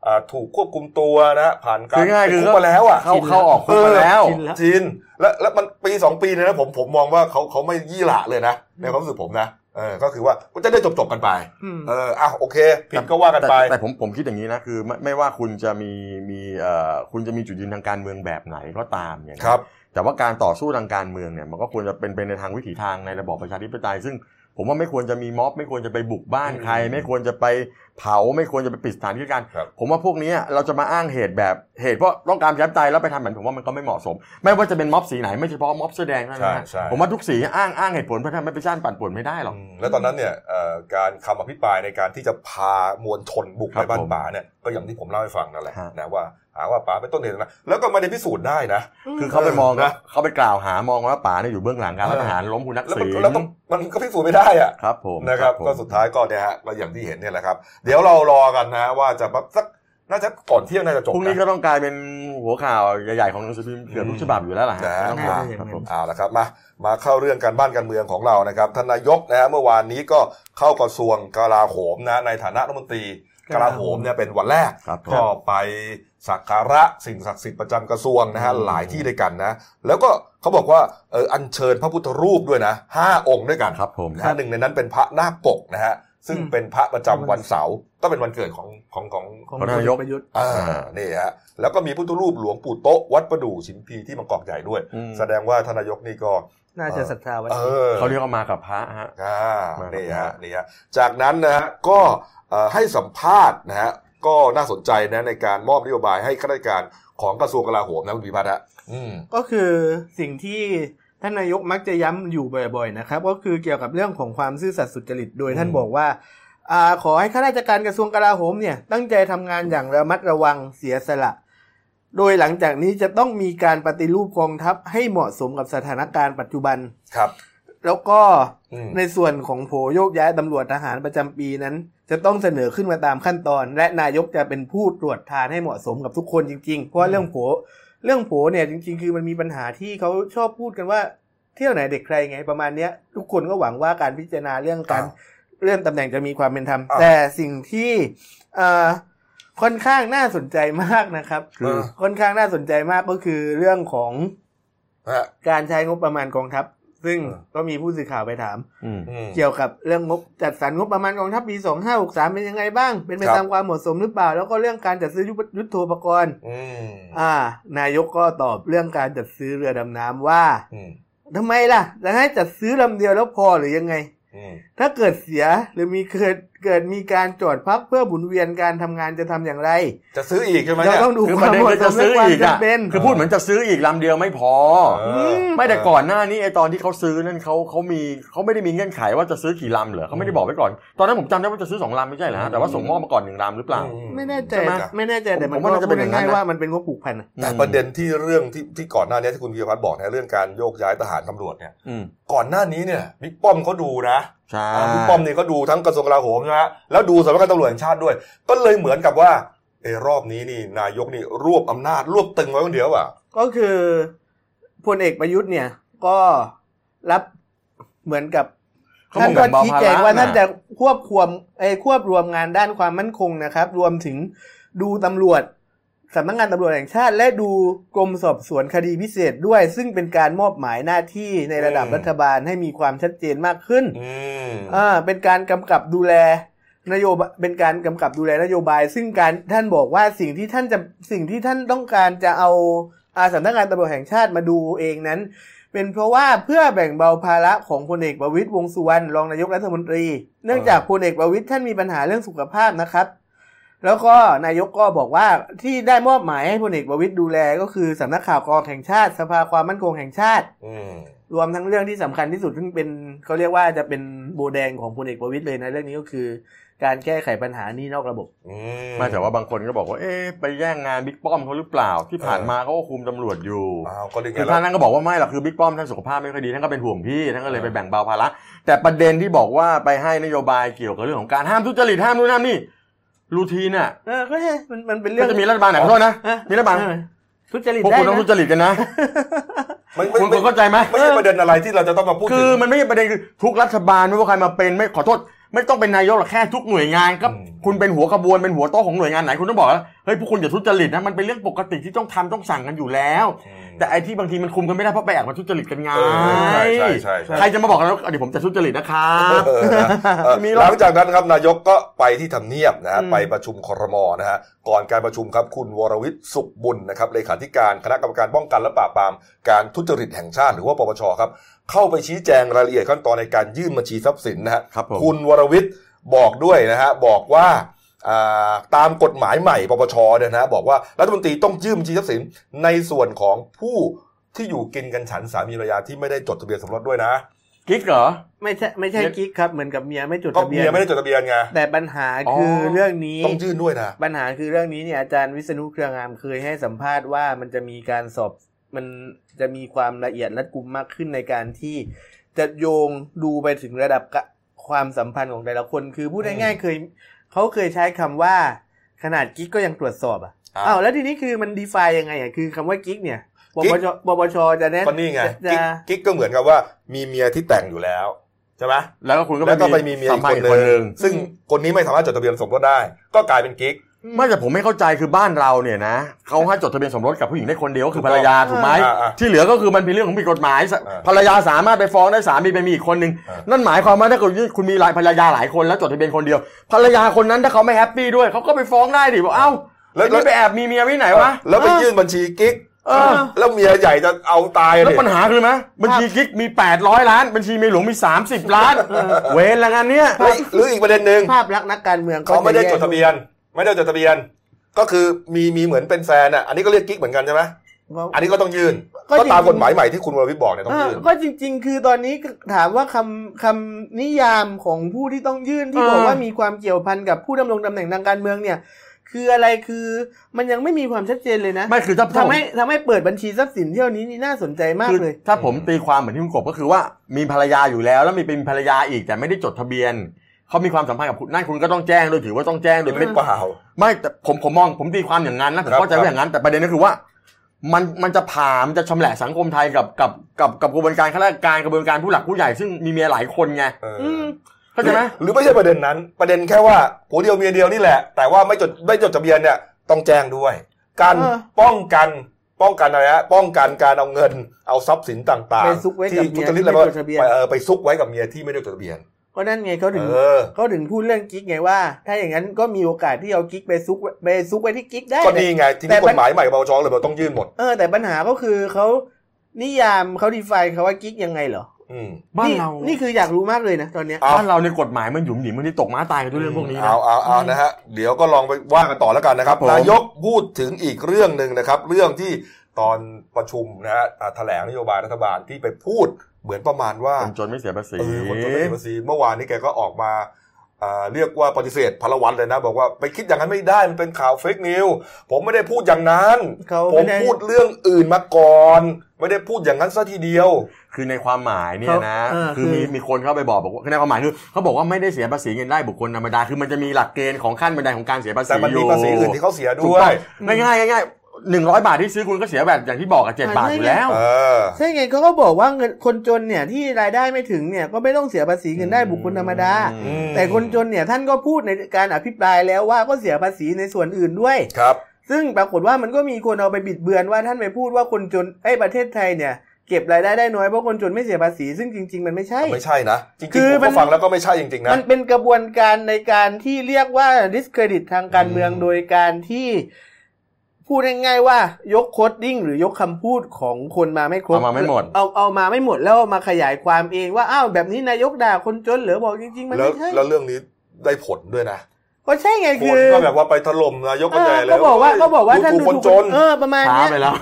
A: อ่าถูกควบคุมตัวนะผ่านการ
B: คือง่ายๆคือ
A: ติดคุกมาแล้วอะ
B: เข้าเข้าออกคุกมาแล้ว
D: ชินแล้ว
A: จินแล้วแล้วมันปีสองปีเนี่ยนะผมผมมองว่าเขาเขาไม่ยี่หละเลยนะในความรู้สึกผมนะ เออก็คือว่าก็จะได้จบจบๆกันไป
D: ม
A: เอออะโอเคผิดก็ว่ากันไป
B: แต่แต่ผมผมคิดอย่างนี้นะคือไม่ไม่ว่าคุณจะมีมีเอ่อคุณจะมีจุดยืนทางการเมืองแบบไหนก็ตามเนี่ยนะครับ แต่ว่าการต่อสู้ทางการเมืองเนี่ยมันก็ควรจะเป็นไปในทางวิถีทางในระบอบประชาธิปไตยซึ่งผมว่าไม่ควรจะมีม็อบ ไม่ควรจะไปบุกบ้านใคร
A: อืม
B: ไม่ควรจะไป เผาไม่ควรจะไปปิดสถานที่การ
A: ครับ
B: ผมว่าพวกนี้เราจะมาอ้างเหตุแบบเหตุเพราะต้องการประชาธิปไตยแล้วไปทำแบบนั้นผมว่ามันก็ไม่เหมาะสม ไม่ว่าจะเป็นม็อบสีไหนไม่เฉพาะม็อบเสื้อแดงเท่านั้นนะ
A: ใช่ใช่
B: ผมว่าทุกสีอ้างอ้างเหตุผลเพื่อทำให้ประชาชนปั่นป่วนไม่ได้หรอก
A: อืมแล้วตอนนั้นเนี่ยเอ่อการคำอภิปรายในการที่จะพามวลชนบุก
B: ครั
A: ไป
B: บ
A: บ้าน
B: ผม
A: ป่าเนี่ยก็อย่างที่ผมเล่าให้ฟังนั่นแหละ
B: ฮะ
A: นะว่าหาว่าป่าเป็นต้นเหตุนะแล้วก็ไม่ได้พิสูจน์ได้นะ
B: คือเขาไปมอง
A: นะ
B: เขาไปกล่าวหามองว่าป๋าเนี่ยอยู่เบื้องหลังการรัฐประหารล้มคุณนัก
A: แล้ว
B: ศ
A: มัน
B: รี
A: แล้วต้องมันก็พิสูจน์ไม่ได้อะ
B: ครับผม
A: นะครับ
B: ผม
A: ก็สุดท้ายก็เนี่ยฮะก็อย่างที่เห็นเนี่ยแหละครับเดี๋ยวเรารอกันนะ ว่าจะสักน่าจะก่อนเที่ยงน่าจะจบ
B: พรุ่งนี้
A: นะ
B: ก็ต้องกลายเป็นหัวข่าวใหญ่ๆของหนังสือพิมพ์เกือบทุกฉบับอยู่แล้วล่ะฮะ
A: นะ
B: ไม่ต้องห่วง
D: น่าจะอย่าง
B: ครับผม
A: เอาละครับมามาเข้าเรื่องการบ้านการเมืองของเรานะครับท่านนายกนะฮะเมื่อวานนี้ก็เข้ากระทรวงกลาโหมนะในฐานะรัฐมนตรีกลาโหมเนี่ยเป็นวันแรก
B: ครับผม
A: ก็ไปสักการะสิ่งศักดิ์สิทธิ์ประจำกระทรวงนะฮะ
B: อืม
A: หลายที่ด้วยกันนะ แล้วก็เขาบอกว่าเอออัญเชิญพระพุทธรูปด้วยนะห้าองค์ด้วยกัน
B: ครับผม
A: นะฮะหนึ่งในนั้นเป็นพระนาคปกนะฮะ ซึ่งเป็นพระประจำวันเสาร์ก็เป็นวันเกิดของของของ
D: ของ
B: นายก
D: ประยุทธ์
A: อ่านี่ฮะแล้วก็มีพุทธรูปหลวงปู่โต๊ะวัดประดู่ชินพีที่บางกอกใหญ่ด้วย
B: อืม
A: แสดงว่าทานนายกนี่ก็
D: น่าจะศรัทธาวัด
A: เอ
D: นี้
A: อ
B: เขาเรียกว่ามากับพระฮะ
A: อ่า
B: มาครับ
A: นี่ฮะนี่ฮะจากนั้นนะฮะก็เอ่อให้สัมภาษณ์นะฮะก็น่าสนใจนะในการมอบนโยบายให้ข้าราชการของกระทรวงกลาโหมนะคุณพิพัฒน์ฮะอืม
D: ก็คือสิ่งที่ ท่านนายกมักจะย้ำอยู่บ่อยๆนะครับ ก็คือเกี่ยวกับเรื่องของความซื่อสัตย์สุจริต โดยท่าน
A: อืม
D: บอกว่าอ่าขอให้ข้าราชการกระทรวงกลาโหมเนี่ยตั้งใจทำงานอย่างระมัดระวังเสียสละ โดยหลังจากนี้จะต้องมีการปฏิรูปกองทัพให้เหมาะสมกับสถานการณ์ปัจจุบัน
A: ครับ
D: แล้วก็
A: อืม
D: ในส่วนของโผโยกย้ายตำรวจทหารประจำปีนั้น จะต้องเสนอขึ้นมาตามขั้นตอน และนายกจะเป็นผู้ตรวจทานให้เหมาะสมกับทุกคนจริงๆ เพราะว่าเรื่องโผ เรื่องโผเนี่ยจริง ๆ คือมันมีปัญหาที่เขาชอบพูดกันว่าเที่ยวไหนเด็กใครไงประมาณเนี้ย ทุกคนก็หวังว่าการพิจารณาเรื่องการ
A: อ้าว
D: เรื่องตำแหน่งจะมีความเป็นธรรม
A: อ้าว
D: แต่สิ่งที่เอ่อค่อนข้างน่าสนใจมากนะครับ
A: คือ
D: ค่อนข้างน่าสนใจมากก็คือเรื่องของ
A: ฮะ
D: การใช้งบประมาณกองทัพ ซึ่ง
A: เออ
D: ก็มีผู้สื่อข่าวไปถาม
B: อืม
A: อืม
D: เกี่ยวกับเรื่องงบจัดสรรงบประมาณกองทัพปี2563 เป็นยังไงบ้าง เป็นไป
A: ครับ
D: ตามความเหมาะสมหรือเปล่า แล้วก็เรื่องการจัดซื้อยุทธยุทโธปกรณ์
A: อืม
D: อ่านายกก็ตอบเรื่องการจัดซื้อเรือดำน้ำว่า
A: อืม
D: ทำไมล่ะจะให้จัดซื้อลำเดียวแล้วพอหรือยังไง
A: อืม
D: ถ้าเกิดเสียหรือมีเกิด เกิดมีการจอดพักเพื่อหมุนเวียนการทำงานจะทำอย่างไร
A: จะซื้ออีกใช่ไหม
D: เรา
A: เนี่ย
D: ต้องดู
B: คือ
D: ค
B: ประ
D: วาม
B: เด็น
D: เหมาะ
B: คือ
D: ส
B: จะ
D: ม
B: ซื้
D: และ
B: อ
D: ความ
B: อีกอะ
D: จำเป็น
B: คือพูดเหมือนจะซื้ออีกลำเดียวไม่พอ
A: เออ
B: ไม่แต่ก่อนหน้านี้ไอตอนที่เขาซื้อนั่นเขาเขามีเขาไม่ได้มีเงื่อนไขว่าจะซื้อกี่ลำเหรอเขาไม่ได้บอกไว้ก่อน ตอนนั้นผมจำได้ว่าจะซื้อสองลำไม่ใช่เหรอฮะแต่ว่าส่งมอบมาก่อนหนึ่งลำหรือเปล่า
A: อื
D: ไม่แน่ใจ
B: ใช่ไหม
D: ไม่แน่ใจแต่มัน
B: ผมว่าน่าจะเป็นอย่างนั้น
D: พูด
B: นะ
D: ง่ายๆว่ามันเป็นงบผูกพันอะ
A: แต่ประเด็นที่เรื่องที่ที่ก่อนหน้านี้ที่คุณพีรพัฒน์บอกนะเรื่องการโยกย้ายทหารตำรวจเนี่ย
B: อืม
A: ก่อนหน้านี้เนี่ยบิ๊กป้อมเขาดูนะ
B: ใช่
A: อ่าบิ๊กป้อมเนี่ยเขาดูทั้งกระทรวงกลาโหมนะฮะแล้วดูสำนักงานตำรวจแห่งชาติด้วย ก็เลยเหมือนกับว่าเออรอบนี้นี่นายกนี่รวบอำนาจรวบตึงไว้คนเดียวอะ
D: ก็คือพลเอกประยุทธ์เนี่ย ก็รับเหมือนกับ
B: เขา
D: ท่าน
B: บอก
D: ก็
B: แบ่งเบา
D: ชี้
B: ภา
D: แจ
B: ระ
D: งว่า
B: น่ะ
D: ท่านจะควบคุมไอ้ยควบรวมงานด้านความมั่นคงนะครับ รวมถึงดูตำรวจ สำนักงานตำรวจแห่งชาติ และดูกรมสอบสวนคดีพิเศษด้วย ซึ่งเป็นการมอบหมายหน้าที่ในระดับ
A: อืม
D: รัฐบาลให้มีความชัดเจนมากขึ้น
A: อืม
D: อ่าเป็นการกำกับดูแลนโยบายเป็นการกำกับดูแลนโยบาย ซึ่งการท่านบอกว่าสิ่งที่ท่านจะสิ่งที่ท่านต้องการจะเอาอาสำนักงานตำรวจแห่งชาติมาดูเองนั้น เป็นเพราะว่าเพื่อแบ่งเบาภาระของพลเอกประวิตยวงษ์สุวรรณรองนายกรัฐมนตรี เนื่องจากพลเอกประวิตยท่านมีปัญหาเรื่องสุขภาพนะครับ แล้วก็นายกก็บอกว่าที่ได้มอบหมายให้พลเอกประวิตยดูแลก็คือสำนักข่าวกรองแห่งชาติ สภาความมั่นคงแห่งชาติ
A: อืม
D: รวมทั้งเรื่องที่สำคัญที่สุดซึ่งเป็นเขาเรียกว่าจะเป็นโบแดงของพลเอกประวิตยเลยนะเรื่องนี้ก็คือ การแก้ไขปัญหานี่นอกระบบ
A: อื
B: ไม่แต่ว่าบางคนก็บอกว่าเอ๊ะไปแย่งงานบิ๊กป้อมเขาหรือเปล่า ที่ผ่านมาเขาก็คุมตำรวจอยู่
A: อ้าวก็ได้ไง
B: คือ
A: แล้
B: ท่านนั้นก็บอกว่าไม่หรอกคือบิ๊กป้อมท่านสุขภาพไม่ค่อยดีท่านก็เป็นห่วงพี่ท่านก็เลยไปแบ่งเบาภาระแต่ประเด็นที่บอกว่าไปให้นโยบายเกี่ยวกับเรื่องของการห้ามทุจริตห้ามนู่นห้ามนี่ รูทีนน่ะ
D: เออก็ใช่มันมันเป็นเรื่
B: ก็
D: อง
B: จะมีรัฐบาลไหนขอโทษนะ
D: ฮะ
B: มีรัฐบาล
D: เออทุจริต
B: พวก
D: ได้
B: คุณต้องทุ
D: นะ
B: จริตกันนะ
A: ไม่ไม่
B: คุณ
A: ไม่
B: เข้าใจไหม
A: ไม่ใช่ประเด็นอะไรที่เราจะต้องมาพูด
B: คื
A: ถึ
B: องมันไม่ใช่ประเด็นคือทุกรัฐบาลไม่ว่าใครมาเป็นไม่ขอโทษ ไม่ต้องเป็นนายกหรอกแค่ทุกหน่วยงานก็
A: อืม
B: คุณเป็นหัวขบวนเป็นหัวโต๊ะของหน่วยงานไหนคุณต้องบอกว่าเฮ้ยพวกคุณอย่าทุจริตนะมันเป็นเรื่องปกติที่ต้องทำต้องสั่งกันอยู่แล้ว
A: อืม
B: แต่ไอ้ที่บางทีมันคุมกันไม่ได้เพราะไปแอบมาทุจริตกันไง
A: เออใช่ใช่ใช่ใช่
B: ใครจะมาบอกกันว่าเดี๋ยวผมจะทุจริตนะครับ
A: เออนะเออ
B: มีหรอก
A: หลังจากนั้นครับนายกก็ไปที่ทำเนียบนะฮะ
D: อืม
A: ไปประชุมครมนะฮะก่อนการประชุมครับคุณวรวิทย์สุขบุญนะครับเลขาธิการคณะกรรมการป้องกันและปราบปรามการทุจริตแห่งชาติหรือว่าปปชครับเข้าไปชี้แจงรายละเอียดขั้นตอนในการยื่นบัญชีทรัพย์สินนะฮะ
B: ครับผม
A: คุณวรวิทย์บอกด้วยนะฮะบอกว่าอ่า ตามกฎหมายใหม่ปปชเนี่ยนะฮะบอกว่ารัฐมนตรีต้องยื่นบัญชีทรัพย์สินในส่วนของผู้ที่อยู่กินกันฉันสามีภรรยาที่ไม่ได้จดทะเบียนสมรสด้วยนะ
B: กิ๊กเหรอ
D: ไม่ใช่ไม่ใช่กิ๊กครับเหมือนกับเมียไม่จด
A: ก็
D: ทะเบีย
A: เมี
D: น
A: ยไม่ได้จดทะเบียนไง
D: แต่ปัญหาคืออ
B: อ
D: เรื่องนี้
A: ต้องยื่นด้วยนะ
D: ปัญหาคือเรื่องนี้เนี่ยอาจารย์วิษณุเครืองามเคยให้สัมภาษณ์ว่ามันจะมีการสอบมันจะมีความละเอียดรัดกุมมากขึ้นในการที่จะโยงดูไปถึงระดับกะความสัมพันธ์ของแต่ละคน คือพูดง่ายๆเคย เขาเคยใช้คำว่าขนาดกิ๊กก็ยังตรวจสอบอะ
A: อ่า
D: อ้าวแล้วทีนี้คือมันดีไฟยังไงอะคือคำว่ากิ๊กเนี่ยป
A: กิ๊
D: ป
A: ก
D: ชปปชจะแนะ
A: ก็นี่ไง
D: จะ
A: กิ๊กกิ๊กก็เหมือนกับว่ามีเมียที่แต่งอยู่แล้วใช่ไหม
B: แล้วก็คุณก็
A: แล้วก็ไปมีเมีย
B: สั
A: อี
B: ม
A: ก
B: พั
A: คน
B: ธ์
A: ห
B: คนห
A: นึ่
B: นึ่
A: ง
B: ง
A: ซึ่งคนนี้ไม่สามารถจดทะเบียนสมรสได้ ก็กลายเป็นกิ๊ก
B: ไม่แต่ผมไม่เข้าใจคือบ้านเราเนี่ยนะเขาให้จดทะเบียนสมรสกับผู้หญิงได้คนเดียวก็คือภรรยาถูกไหม
A: อ่าอ่า
B: ที่เหลือก็คือมันเป็นเรื่องของผิดกฎหมาย
A: อ่า
B: ภรรยาสามารถไปฟ้องได้สามีไปมีอีกคนนึง
A: อ่านั่
B: นั่นหมายความว่าถ้าเกิดคุณมีหลายภรรยาหลายคนแล้วจดทะเบียนคนเดียว ภรรยาคนนั้นถ้าเขาไม่แฮปปี้ด้วยเขาก็ไปฟ้องได้ดิบอกเอ้า
A: แล้ว
B: แล้วไปแอบมีเมียไว้ไหนวะ
A: แล้วไปยื่นบัญชีกิ๊ก
B: เออ
A: แล้วเมียใหญ่จะเอาตาย
B: แล้ว
A: ดิ
B: ปัญหาคือไหมบัญชีกิ๊กมี 800 ล้าน บัญชีเมียหลวงมี 30 ล้าน เวรละงานเนี้ย
A: หรือหรืออีกประเด็นหนึ่ง
D: ภาพลักษณ์นักการเมือง
A: เขาไม่ได้จดทะเบีย
D: น
A: น ไม่ได้จดทะเบียน ก็คือมีมีเหมือนเป็นแฟนอะอันนี้ก็เรียกกิ๊กเหมือนกันใช่ไหมอันนี้ก็ต้องยื่น
D: ก็
A: ก็ตาม
D: จริงๆ
A: กฎหมายใหม่ที่คุณวรวิทย์บอกเนี่ยต้องยื่น
D: ก็จริง ๆ คือตอนนี้ถามว่าคำคำนิยามของผู้ที่ต้องยื่นที่
B: เออ
D: บอกว่ามีความเกี่ยวพันกับผู้ดำรงตำแหน่งทางการเมืองเนี่ย คืออะไรคือมันยังไม่มีความชัดเจนเลยนะ
B: ไม่คือถ้า
D: ทำให้ทำให้เปิดบัญชีทรัพย์สินเที่ยวนี้นี่น่าสนใจมาก
B: คือ
D: เลย
B: ถ้าผมตีความเหมือนที่คุณกบก็คือว่ามีภรรยาอยู่แล้ว แล้วมีเป็นภรรยาอีกแต่ไม่ได้จดทะเบียน เขามีความสัมพันธ์กับคุณนั่นคุณก็ต้องแจ้งด้วยถือว่าต้องแจ้งโดย
A: ห
B: ไม่
A: รือเปล่า
B: ไม่แต่ผมผมมองผมตีความอย่างนั้นนะผม
A: ครับ
B: เข้าใจว่าอย่างนั้น แต่ประเด็นก็คือว่า มันมันจะผ่ามันจะชำแหละสังคมไทยกับกับกับกับกระบวนการข้าราชการกระบวนการผู้หลักผู้ใหญ่ซึ่งมีเมียหลายคนไง
A: เอออ
D: อืม
B: เข้าใจไหม
A: หรือไม่ใช่ประเด็นนั้น ประเด็นแค่ว่าผัวเดียวเมียเดียวนี่แหละ แต่ว่าไม่จดไม่จดทะเบียนเนี่ยต้องแจ้งด้วย การ
D: เออ
A: ป้องกันป้องกันอะไรฮะป้องกันการเอาเงินเอาทรัพย์สินต่าง
D: ไป
A: ๆ
D: ซุกไว้กับ
A: ที่
D: เมีย
A: ทุจริต
D: ที่
A: อะไร
D: ไม่จดทะเบียน
A: ไปเออไปซุกไว้กับเมียที่ไม่ได้จดทะเบียน
D: ก็นั่นไงเขาถึง
A: เออ
D: เขาถึงพูดเรื่องกิ๊กไงว่า ถ้าอย่างนั้นก็มีโอกาสที่เอากิ๊กไปซุกไว้ไปซุกไว้ที่กิ๊กได้
A: ก็นี่ไงที่
D: แต่
A: นี่ก
D: มัน
A: ฎหมายใหม่ปปชเลยบอกต้องยื่นหมด
D: เออแต่ปัญหาก็คือเขานิยามเขาดีไฟเขาว่ากิ๊กยังไงเหรอ
A: อืม
B: บ้านเรา
D: นี่คืออยากรู้มากเลยนะตอนเนี้ย
A: เอา
B: บ้านเราในยกฎหมายมันหยุมหยิมมันที่ตกม้าตายกันด้วยเรื่องพวกนี้นะ
A: เอาเอาเอานะฮะเดี๋ยวก็ลองไปว่ากันต่อแล้วกันนะครับ
B: ครับผม
A: นายกพูดถึงอีกเรื่องหนึ่งนะครับ เรื่องที่ ตอนประชุมนะฮะอ่าแถลงนโยบายรัฐบาลที่ไปพูดเหมือนประมาณว่า
B: คนจนไม่เสียภาษี
A: เออคนจนไม่เสียภาษีเมื่อวานนี้แกก็ออกมาอ่าเรียกว่าปฏิเสธพลวันเลยนะ บอกว่าไปคิดอย่างนั้นไม่ได้มันเป็นข่าวเฟกนิวผมไม่ได้พูดอย่างนั้น
D: เขา
A: ผ
D: ไม่
A: ม
D: ได้
A: พูดเรื่องอื่นมาก่อน ไม่ได้พูดอย่างนั้นซะทีเดียว
B: คือในความหมายเนี่ยนะ
D: เขาเออ
B: คือมี
D: คือ
B: มีคนเข้าไปบอกบอกว่าคือในความหมายคือเขาบอกว่าไม่ได้เสียภาษีเงินได้บุคคลธรรมดาคือมันจะมีหลักเกณฑ์ของขั้นบันไดของการเสียภาษี
A: แต่มันมี
B: อยู่
A: ภาษีอื่นที่เขาเสีย
B: ถูก
A: ด้ว
B: ต้
A: ย
B: องง่ายๆง่ายๆ หนึ่งร้อยบาทที่ซื้อคุณก็เสียแบบอย่างที่บอกอะเจ็ดบาทอยู่แล้ว
A: เออ
D: ใช่ไงเขาก็บอกว่าเงินคนจนเนี่ยที่รายได้ไม่ถึงเนี่ยก็ไม่ต้องเสียภาษีเงินได้บุคคลธรรมดา
B: อืม
D: แต่คนจนเนี่ยท่านก็พูดในการอภิปรายแล้วว่าก็เสียภาษีในส่วนอื่นด้วย
A: ครับ
D: ซึ่งปรากฏว่ามันก็มีคนเอาไปบิดเบือนว่าท่านไปพูดว่าคนจนไอ้ยประเทศไทยเนี่ยเก็บรายได้ได้น้อยเพราะคนจนไม่เสียภาษีซึ่งจริง ๆ มันไม่ใช่
A: ไม่ใช่นะจริง
D: คือ
A: ๆผม
D: มั
A: ก็
D: น
A: ฟังแล้วก็ไม่ใช่จริงๆนะ
D: มันเป็นกระบวนการในการที่เรียกว่า discredit ทางการเมือง
A: อืม
D: โดยการที่ พูดง่ายๆว่ายกโคดดิ้งหรือยกคำพูดของคนมาไม่ครบ
B: เอามาไม่หมด
D: เอาเอามาไม่หมดแล้วเอามาขยายความเองว่าอ้าวแบบนี้นายกด่าคนจนเหรือบอกจริงๆมัน
A: แล้ว
D: ไม่ใช่
A: แล้วเรื่องนี้ได้ผลด้วยนะ
D: ก็ใช่ไง
A: ค
D: คื
A: น
D: อ
A: ก็แบบว่าไปถล่มนายก
D: เอ
A: กันให
D: อ
A: ญ่เลย
D: ก็บอกว่าก็บอกว่าท่าน
A: ดู
D: ดู
A: คนจน
D: เออประมาณ
B: ช้า
D: เนี้ย
B: ไปแล้ว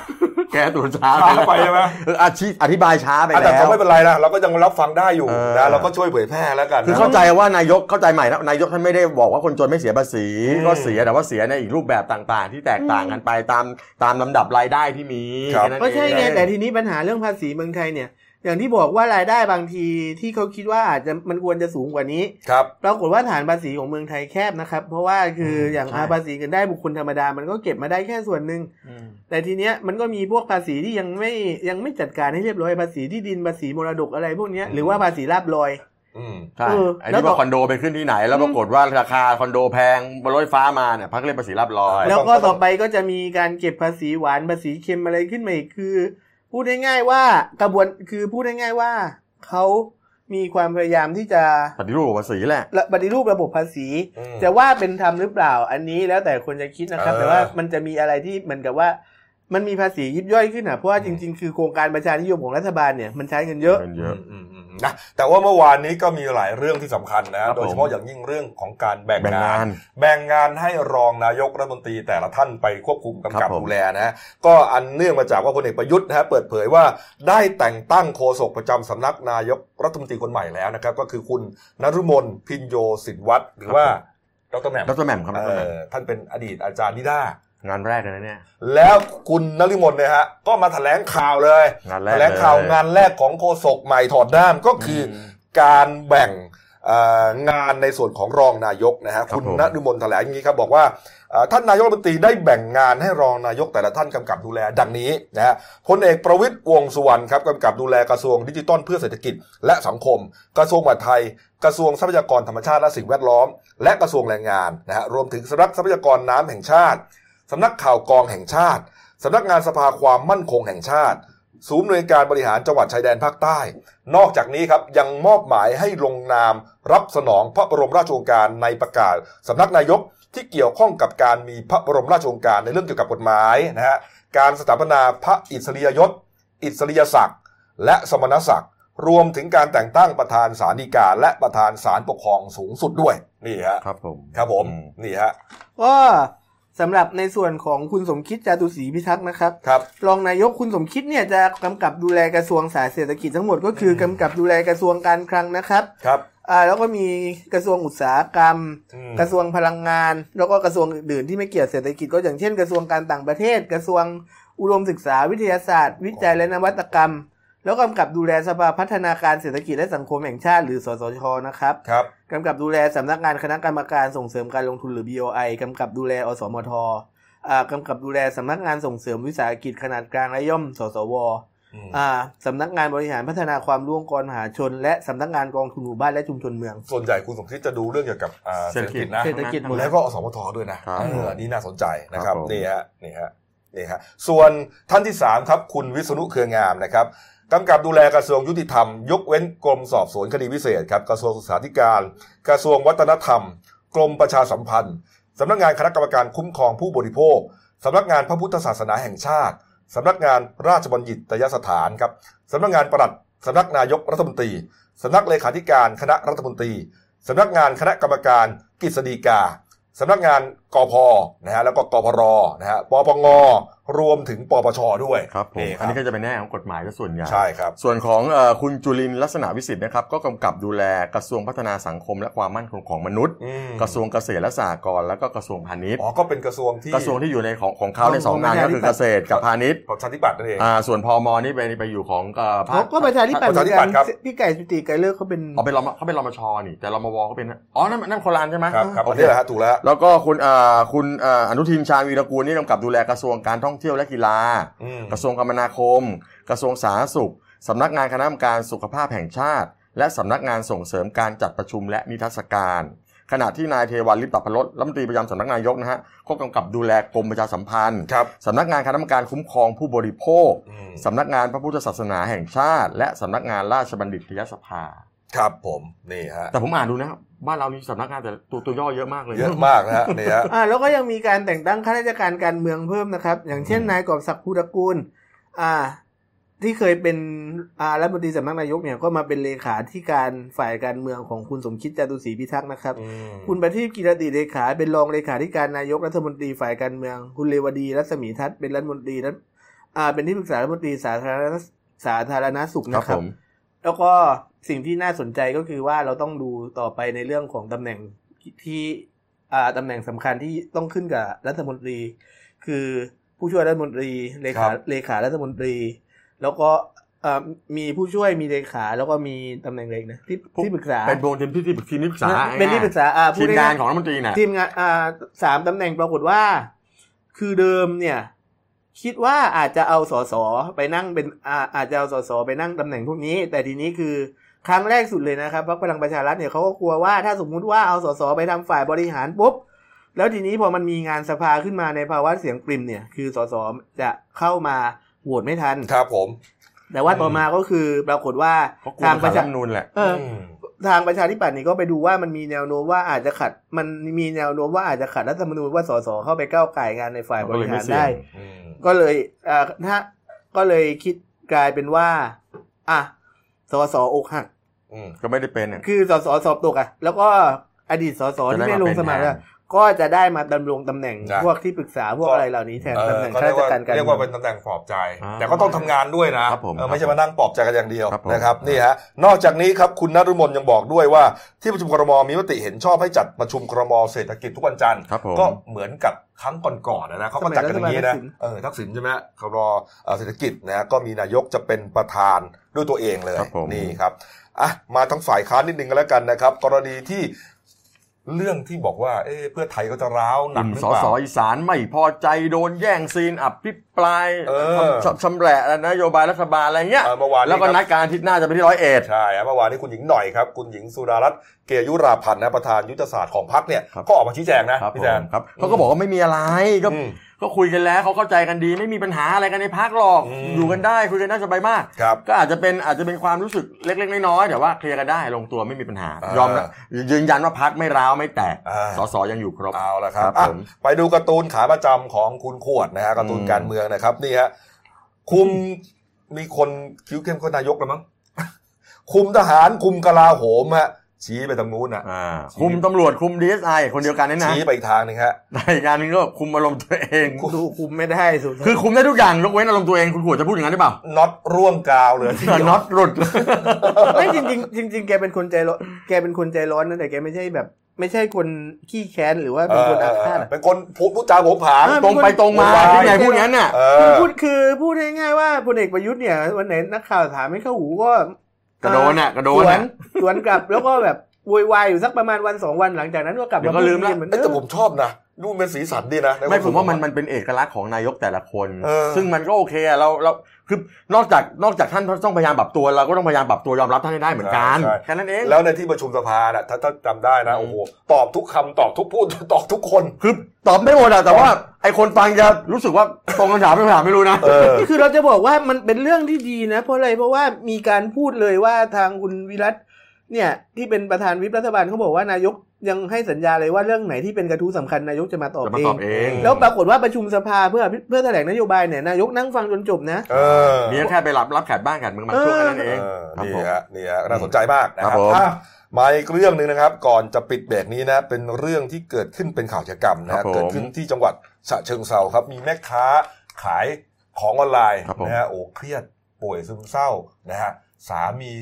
B: แกตัวช้า
A: ช้าไปใช่ไหม
B: เอออธิอธิบายช้าไป
A: อะแต่
B: แล้
A: ก็
B: ว
A: ไม่เป็นไรนะเราก็ยังรับฟังได้อยู่
B: เออ
A: นะเราก็ช่วยเผยแพร่แล้วกัน
B: คือ
A: นะ
B: เข้าใจว่านายกเข้าใจใหม่นะนายกท่านไม่ได้บอกว่าคนจนไม่เสียภาษี
A: อืม
B: ก็เสียแต่ว่าเสียในอีกรูปแบบต่างๆ ที่แตกต่างกันไปตามตามลำดับรายได้ที่มี
A: ครับ
B: แนั้น
D: ก็ใช่ไง
B: เอง
D: แต่ทีนี้ปัญหาเรื่องภาษีเมืองไทยเนี่ย อย่างที่บอกว่ารายได้บางทีที่เขาคิดว่าอาจจะมันควรจะสูงกว่านี้
A: ครับ
D: ปรากฏว่าฐานภาษีของเมืองไทยแคบนะครับ เพราะว่าคืออย่างอาภาษีเงินได้บุคคลธรรมดา มันก็เก็บมาได้แค่ส่วนหนึ่ง
B: อืม
D: แต่ทีเนี้ยมันก็มีพวกภาษีที่ยังไม่ยังไม่จัดการให้เรียบร้อยภาษีที่ดินภาษีมรดกอะไรพวกเนี้ยหรือว่าภาษีลาบลอย
A: อืม
B: ใช่
D: เออ
B: ไอ้
D: แล้ว
B: ที่
D: ก็
B: ว่าคอนโดไปขึ้นที่ไหน แล้วปรากฏว่าราคาคอนโดแพงบนรถไฟฟ้ามาเนี่ยพักเรียกภาษีรับรอย
D: แล้วก็
A: ต้อง
D: ต่อไปก็จะมีการเก็บภาษีหวานภาษีเค็มอะไรขึ้นมาอีกคือ พูดง่ายๆว่ากระบวนคือพูดง่ายๆว่าเขามีความพยายามที่จะ
B: ปฏิรูปภาษีแหละ
D: ระปฏิรูประบบภาษี
A: อืม
D: จะว่าเป็นธรรมหรือเปล่า อันนี้แล้วแต่คนจะคิดนะครับ
A: เออ
D: แต่ว่ามันจะมีอะไรที่เหมือนกับว่า มันมีภาษียิบย่อยขึ้นอะเพราะว่าจริง ๆ คือโครงการประชานิยมของรัฐบาลเนี่ยมันใช้เงินเยอะ
B: เงิ นเยอะ
A: อืมอืมอืมนะแต่ว่าเมื่อวานนี้ก็มีหลายเรื่องที่สำคัญนะ
B: ครับ
A: โดยเฉพาะอย่างยิ่งเรื่องของการแบ่ง
B: แบ่ง
A: งางา
B: นน
A: แบ่งงานให้รองนายกรัฐมนตรีแต่ละท่านไปควบคุมกำ
B: ครั
A: กับบ
B: ผม
A: ดูแลนะฮะก็อันเนื่องมาจากว่าพลเอกประยุทธ์นะฮะเปิดเผยว่าได้แต่งตั้งโฆษกประจำสำนักนายกรัฐมนตรีคนใหม่แล้วนะครับก็คือคุณนรุมนพินโยสินวัตรหรือว่าดรแหม่ม
B: ดรแหม่มครับดรแหม่ม
A: เออท่านเป็นอดีตอาจารย์นิด้า
B: งานแรกเลยนะเนี่ย
A: แล้วคุณนริมนเนี่ยฮะก็มาแถลงข่าวเลย
B: งานแรก
A: แถลงข่าว
B: เลย
A: งานแรกของโฆษกใหม่ถอดด้ามก็คืออ
B: ม
A: การแบ่งงานในส่วนของรองนายกนะฮะ
B: ครับ
A: คุณ
B: ผม
A: ณฤมลแถลงอย่างนี้ครับบอกว่าเอ่อท่านนายกรัฐมนตรีได้แบ่งงานให้รองนายกแต่ละท่านกำกับดูแลดังนี้นะฮะพลเอกประวิตยวงษ์สุวรรณครับกำกับดูแลกระทรวงดิจิทัลเพื่อเศรษฐกิจ และสังคม กระทรวงมหาดไทย กระทรวงทรัพยากรธรรมชาติและสิ่งแวดล้อม และกระทรวงแรงงานนะฮะรวมถึงสำนักทรัพยากรน้ำแห่งชาติ สำนักข่าวกองแห่งชาติสำนักงานสภาความมั่นคงแห่งชาติ ศูนย์หน่วยการบริหารจังหวัดชายแดนภาคใต้ นอกจากนี้ครับยังมอบหมายให้ลงนาม รับสนองพระบรมราชโองการในประกาศสำนักนายกที่เกี่ยวข้องกับการมีพระบรมราชโองการในเรื่องเกี่ยวกับกฎหมายนะฮะการสถาปนาพระอิสริยยศ อิสริยศักดิ์และสมณศักดิ์รวมถึงการแต่งตั้งประธานศาลฎีกาและประธานศาลปกครองสูงสุดด้วยนี่ฮะ
B: ครับผม
A: ครับผม
B: อืม
A: นี่ฮะ
D: ก็ สำหรับในส่วนของคุณสมคิดจาตุศรีพิทักษ์นะครับ
A: ครับ
D: รองนายกคุณสมคิดเนี่ยจะกำกับดูแลกระทรวงสาธารณเศรษฐกิจทั้งหมดก็คือ
A: ม
D: กำกับดูแลกระทรวงการคลังนะครับ
A: ครับ
D: อ่าแล้วก็มีกระทรวงอุตสาหกรรม
A: อืม
D: กระทรวงพลังงาน แล้วก็กระทรวงอื่นๆที่ไม่เกี่ยวเศรษฐกิจก็อย่างเช่น กระทรวงการต่างประเทศ กระทรวงอุดมศึกษาวิทยาศาสตร์ วิจัยและนวัตกรรม แล้วกำกับดูแลสภาพัฒนาการเศรษฐกิจและสังคมแห่งชาติหรือสสชนะครับ
A: ครับ
D: กำกับดูแลสำนักงานคณะกรรมการส่งเสริมการลงทุนหรือ BOI กำกับดูแล อสมทอ่ากำกับดูแลสำนักงานส่งเสริมวิสาหกิจขนาดกลางและย่อม สสว
A: อืม
D: อ่าสำนักงานบริหารพัฒนาความร่วมกรมหาชน และสำนักงานกองทุนหมู่บ้านและชุมชนเมือง
A: ส่วนใหญ่คุณสมคิดจะดูเรื่องเกี่ยวกับอ่าเศรษฐกิจนะ
D: เศรษฐกิจหมด
A: แล้วก็อสมทด้วยนะครับเอออันนี้น่าสนใจนะครับ
B: ครับผม
A: นี่ฮะนี่ฮะนี่ฮะส่วนท่านที่สามครับคุณวิษณุเครืองามนะครับ กำกับดูแลกระทรวงยุติธรรม ยกเว้นกรมสอบสวนคดีพิเศษครับกระทรวงศึกษาธิการ กระทรวงวัฒนธรรม กรมประชาสัมพันธ์สำนักงานคณะกรรมการคุ้มครองผู้บริโภคสำนักงานพระพุทธศาสนาแห่งชาติสำนักงานราชบัณฑิตยสถานครับสำนักงานประหลัดสำนักนายกรัฐมนตรีสำนักเลขาธิการคณะรัฐมนตรีสำนักงานคณะกรรมการกฤษฎีกาสำนักงาน กพนะฮะแล้วก็กพรนะฮะปปงรวมถึงปปชด้วย
B: ครับผม
A: นี่
B: อันนี้ก็จะเป็นแน่ของกฎหมายก็ส่วนใหญ่
A: ใช่ครับ
B: ส่วนของเออคุณจุลินทร์ลักษณะวิสิทธิ์นะครับก็กำกับดูแลกระทรวงพัฒนาสังคมและความมั่นคงของมนุษย์
A: อืม
B: กระทรวงเกษตรและสหกรณ์แล้วก็กระทรวงพาณิชย์
A: อ๋อก็เป็นกระทรวงที่
B: กระทรวงที่อยู่ในของของเขาในสองงานก็คือเกษตรกับพาณิชย์
A: ของชาติปัตย์นั่นเอง
B: อ่าส่วนพมนี่ไปไปอยู่ของเอ่อภา
D: เขา
B: ค
D: ก็ประชาธิปัตย์
A: ประชาธิปัตย์ครับ
D: เหมือนกันพี่ไก่สุติไก่เลิกเขาเป็น
B: เอาเป็นรมเขาเป็นรมชนี่แต่รมวเขาเป็นอ๋อนั่นนั่นคนละอันใช่ไหม
A: ครับครับ
B: โอ
A: อัน
B: เค
A: นี้แหละฮะถูกแล้ว
B: แล้วก็คุณเอ่อคุณเอ่ออนุทินชาญวีรกูลนี่กำกับดูแลกระทรวงการท่องเที่ยวและกีฬา
A: อืม
B: กระทรวงคมนาคม กระทรวงสาธารณสุขสำนักงานคณะกรรมการสุขภาพแห่งชาติ และสำนักงานส่งเสริมการจัดประชุมและนิทรรศการ ขณะที่นายเทวันลิปตพลดรัฐมนตรีประจำสำนักนายกนะฮะก็กำกับดูแลกรมประชาสัมพันธ์
A: ครับ
B: สำนักงานคณะกรรมการคุ้มครองผู้บริโภค
A: อืม
B: สำนักงานพระพุทธศาสนาแห่งชาติ และสำนักงานราชบัณฑิตยสภา
A: ครับผมนี่ฮะ
B: แต่ผมอ่านดูนะครับบ้านเรานี่สำนักงานแต่ตัวตัวย่อเยอะมากเลย
A: เยอะมากนะฮะนี่ฮะ
D: อ่าแล้วก็ยังมีการแต่งตั้งข้าราชการการเมืองเพิ่มนะครับ อย่างเช่น
A: อืม
D: นายกอบศักดิ์ภูตระกูล อ่า ที่เคยเป็นอ่ารัฐมนตรีสำนักนายกเนี่ยก็มาเป็นเลขาธิการฝ่ายการเมืองของคุณสมคิดจาตุศรีพิทักษ์นะครับ
A: อืม
D: คุณประทีปกิรติเลขาเป็นรองเลขาธิการนายกรัฐมนตรีฝ่ายการเมือง คุณเลวดีรัศมีทัศน์เป็นรัฐมนตรีรัฐอ่าเป็นที่ปรึกษารัฐมนตรีสาธารณสาธารณสุข
B: ครับ
D: นะครั
B: ผ
D: บ
B: ม
D: แล้วก็ สิ่งที่น่าสนใจก็คือว่าเราต้องดูต่อไปในเรื่องของตำแหน่งที่อ่าตำแหน่งสำคัญที่ต้องขึ้นกับรัฐมนตรี คือผู้ช่วยรัฐมนตรีเล
A: ครั
D: ขา
A: บ
D: เลขารัฐมนตรี แล้วก็อ่ามีผู้ช่วยมีเลขาแล้วก็มีตำแหน่งเล็กนะที่ที่ปรึกษา
B: เป็นวงทีมที่ที่ทีมที่ปรึกษา
D: เป็นที่ปรึกษาอ่าพู
B: ที
D: ด
B: ม
D: ง่
B: งาน
D: ยๆ
B: ของรัฐมนตรีน่ะ
D: ทีมงานอ่าสามตำแหน่งปรากฏว่า คือเดิมเนี่ย คิดว่าอาจจะเอาสสไปนั่งเป็นอ่าอาจจะเอาสสไปนั่งตำแหน่งพวกนี้ แต่ทีนี้คือ ครั้งแรกสุดเลยนะครับพรรคพลังประชารัฐเนี่ยเขาก็กลัวว่าถ้าสมมุติว่าเอาสสไปทำฝ่ายบริหารปุ๊บแล้วทีนี้พอมันมีงานสภาขึ้นมาในภาวะเสียงปริมเนี่ย คือสสจะเข้ามาโหวตไม่ทัน
A: ครับผม
D: แต่ว่าต่อมาก็คือปรากฏว่า
B: เขากลัว
D: ทางป
B: ขั
D: ระ
B: ด
D: ชา
B: รัฐธรรมนูนแหละ
D: เออ
A: ม
D: ทางประชาธิปัตย์นี่ก็ไปดูว่ามันมีแนวโน้มว่าอาจจะขัด มันมีแนวโน้มว่าอาจจะขัดรัฐธรรมนูญว่าสสเข้าไปก้าวไก่งานในฝ่ายบริหารได้
A: อืม
D: ก็เลยอ่าถ้าก็เลยคิดกลายเป็นว่า อะ สสอกหัก
A: อืม
B: ก็ไม่ได้เป็นอะ
D: คือสสสอบตกอะ แล้วก็อดีตสสที่ไม่ลงสมัครอะ ก็จะได้มาดำรงตำแหน่ง
A: นะ
D: พวกที่ปรึกษาพวก
A: ก็
D: อะไรเหล่านี้แทน
A: เออ
D: ตำแหน่ง
A: ก็
D: ข้า
A: เรีย
D: รากช
A: ว่า
D: การการ
A: เรียก
D: เมื
A: ว่า
D: อง
A: เป็นตำแหน่งปลอบใจ
B: อ่า
A: แต่ก็ต้องทำงานด้วยนะครับ
B: ผม
A: เออไม่ใช่มานั่งปลอบใจกันอย่างเดียว
B: ครับผม
A: นะครับนี่ฮะนอกจากนี้ครับคุณนรุมนยังบอกด้วยว่าที่ประชุมครมมีมติเห็นชอบให้จัดประชุมครมเศรษฐกิจทุกวันจันทร์
B: ครับผม
A: ก็เหมือนกับครั้งก่อนๆนะนะเขาก็จัดกันอย่างนี้นะ
D: สมัยรัฐบาลทักษิณ
A: เออทักษิณใช่ไหมครมเอ่อเศรษฐกิจนะก็มีนายกจะเป็นประธานด้วยตัวเองเลย
B: ครับผม
A: นี่ครับอะมาทั้งฝ่ายค้านนิดนึงกันแล้วกันนะครับ กรณีที่ เรื่องที่บอกว่าเอ๊ะเพื่อไทยก็จะร้าวหนัก
B: กลุ่ม
A: หรือ
B: ส
A: เปล่า
B: สอีสานไม่พอใจโดนแย่งซีนอภิปราย
A: เออ
B: ชำชำแหละนโยบายรัฐบาลอะไรเงี้ย
A: เอ่อเมื่อวาน
B: แล้วก็
A: นี้ครับ
B: นัดการอาทิตย์หน้าจะไปที่ร้อยเอ็ด
A: ใช่ครับเมื่อวานนี้คุณหญิงหน่อยครับ คุณหญิงสุดารัตน์เกยุราพันธ์นะประธานยุทธศาสตร์ของพรรคเนี่ย
B: ครับ
A: ก็ออกมาชี้แจงนะครับ
B: ผ
A: พี่แจ
B: ม
A: น
B: ครับเขาก็บอกว่าไม่มีอะไรก็
A: อืม
B: ก็คุยกันแล้วเขาเข้าใจกันดี ไม่มีปัญหาอะไรกันในพักหรอก
A: อืม
B: อยู่กันได้คุยกันได้สบายมาก
A: ครับ
B: ก็อาจจะเป็นอาจจะเป็นความรู้สึกเล็ก ๆ น้อยๆแต่ว่าเคลียร์กันได้ลงตัวไม่มีปัญหา
A: อ่าย
B: ยอมรับยืนยันว่าพักไม่ร้าวไม่แตก
A: อ่า
B: สสยังอยู่ครบ
A: เอาละครับ
B: ครับ
A: อะ
B: ผม
A: ไปดูการ์ตูนขาประจำของคุณขวดนะฮะการ์ตูน
B: อืม
A: การเมืองนะครับนี่ฮะคุมมีคนคิ้วเข้มก็นายกแล้วมั้งคุมทหารคุมกลาโหมฮะ ชี้ไปทางนู้นนะ
B: อ่าคุมตำรวจคุมดีเอสไอคนเดียวกันนี่นะ
A: ชี้ไปอีกทางหนึงฮะ
B: ในอีกงานหนึงก็คุมอารมณ์ตัวเอง
D: ดูคุมไม่ได้สุด
B: คือคุมได้ทุกอย่างยกเว้นอารมณ์ตัวเองคุณขวดจะพูดอย่างนั้นหรือเปล่า
A: น็อตร่วงกาวเลยทีเดียว
B: น็อตหลุด
D: ไม่จริงๆจริงๆแกเป็นคนใจร้อนแกเป็นคนใจร้อนนะแต่แกไม่ใช่แบบไม่ใช่คนขี้แค้นหรือว่าเป็นคนอาฆาตอะ
A: เป็นคนพูดพูดจาโผงผาง
D: เออ
B: ตรงไปตรงมา
A: โวยวาย
B: ที่ไหนพูดงั้นน่ะ
A: เอ
D: คือ
A: อ
D: พูดคือพูดง่ายๆว่าพลเอกประยุทธ์เนี่ยวันไหนนักข่าวถามไม่เข้าหูก็
B: กระโดนน่ะกระโด
D: ส
B: น
D: วน
B: น่ะ
D: สวนกลับแล้วก็แบบโวยวายอยู่สักประมาณวันสองวันหลังจากนั้นก็กลับ
B: เดี๋ยวก็ลืมละ
D: พูดดีเหมือน
A: เอ้ย
D: เดิ
A: แต่
D: ม
A: ผมชอบนะดูเป็นสีสันดีนะใน
B: ไม่ผมว่ามัน
A: รู้สึก
B: มันเป็นเอกลักษณ์ของนายกแต่ละคน
A: เออ
B: ซึ่งมันก็โอเคอะเราเรา คือนอกจากนอกจากท่านต้องพยายามปรับตัวเราก็ต้องพยายามปรับตัวยอมรับท่านให้ได้เหมือนกัน
A: ใช่
B: แค่นั้นเอง
A: แล้วในที่ประชุมสภาน่ะถ้าถ้าจำได้นะ
B: อืม
A: โอ้โหตอบทุกคำตอบทุกพูดตอบทุกคน
B: คือตอบได้หมดอะแต่ว่าไอคนฟังจะรู้สึกว่าตรงคำถามไม่คำถามไม่รู้นะ
A: เออ
D: คือเราจะบอกว่ามันเป็นเรื่องที่ดีนะ เพราะอะไรเพราะว่ามีการพูดเลยว่าทางคุณวิรัต เนี่ยที่เป็นประธานวิปรัฐบาลเขาบอกว่านายกยังให้สัญญาเลยว่าเรื่องไหนที่เป็นกระทู้สำคัญนายกจะมาตอบ
B: จะมา
D: เอ
B: ตองบเอง
D: แล้วปรากฏว่าประชุมสภาเพื่อเพื่อแถลงนโยบายเนี่ยนายกนั่งฟังจนจบนะ
A: เออ
B: มีแค่ไปรับรับแขกบ้านแขกเมืองมาช่วงแค่นั้นเอง
A: เออ
B: ครับ
A: นี่
B: ผม
A: ฮะนี่ฮะน่าสนใจมากนะค
B: ครั
A: รับบ
B: ผม
A: อะมาอีกเรื่องหนึ่งนะครับ ก่อนจะปิดเบรกนี้นะ เป็นเรื่องที่เกิดขึ้นเป็นข่าวกิจกรรมนะ
B: ครั
A: ฮะ
B: บผม
A: เกิดขึ้นที่จังหวัดฉะเชิงเซาครับ มีแม่ค้าขายของออนไลน์
B: ครับผม
A: นะฮะโอ้เครียดป่วยซึมเศร้านะฮะสามี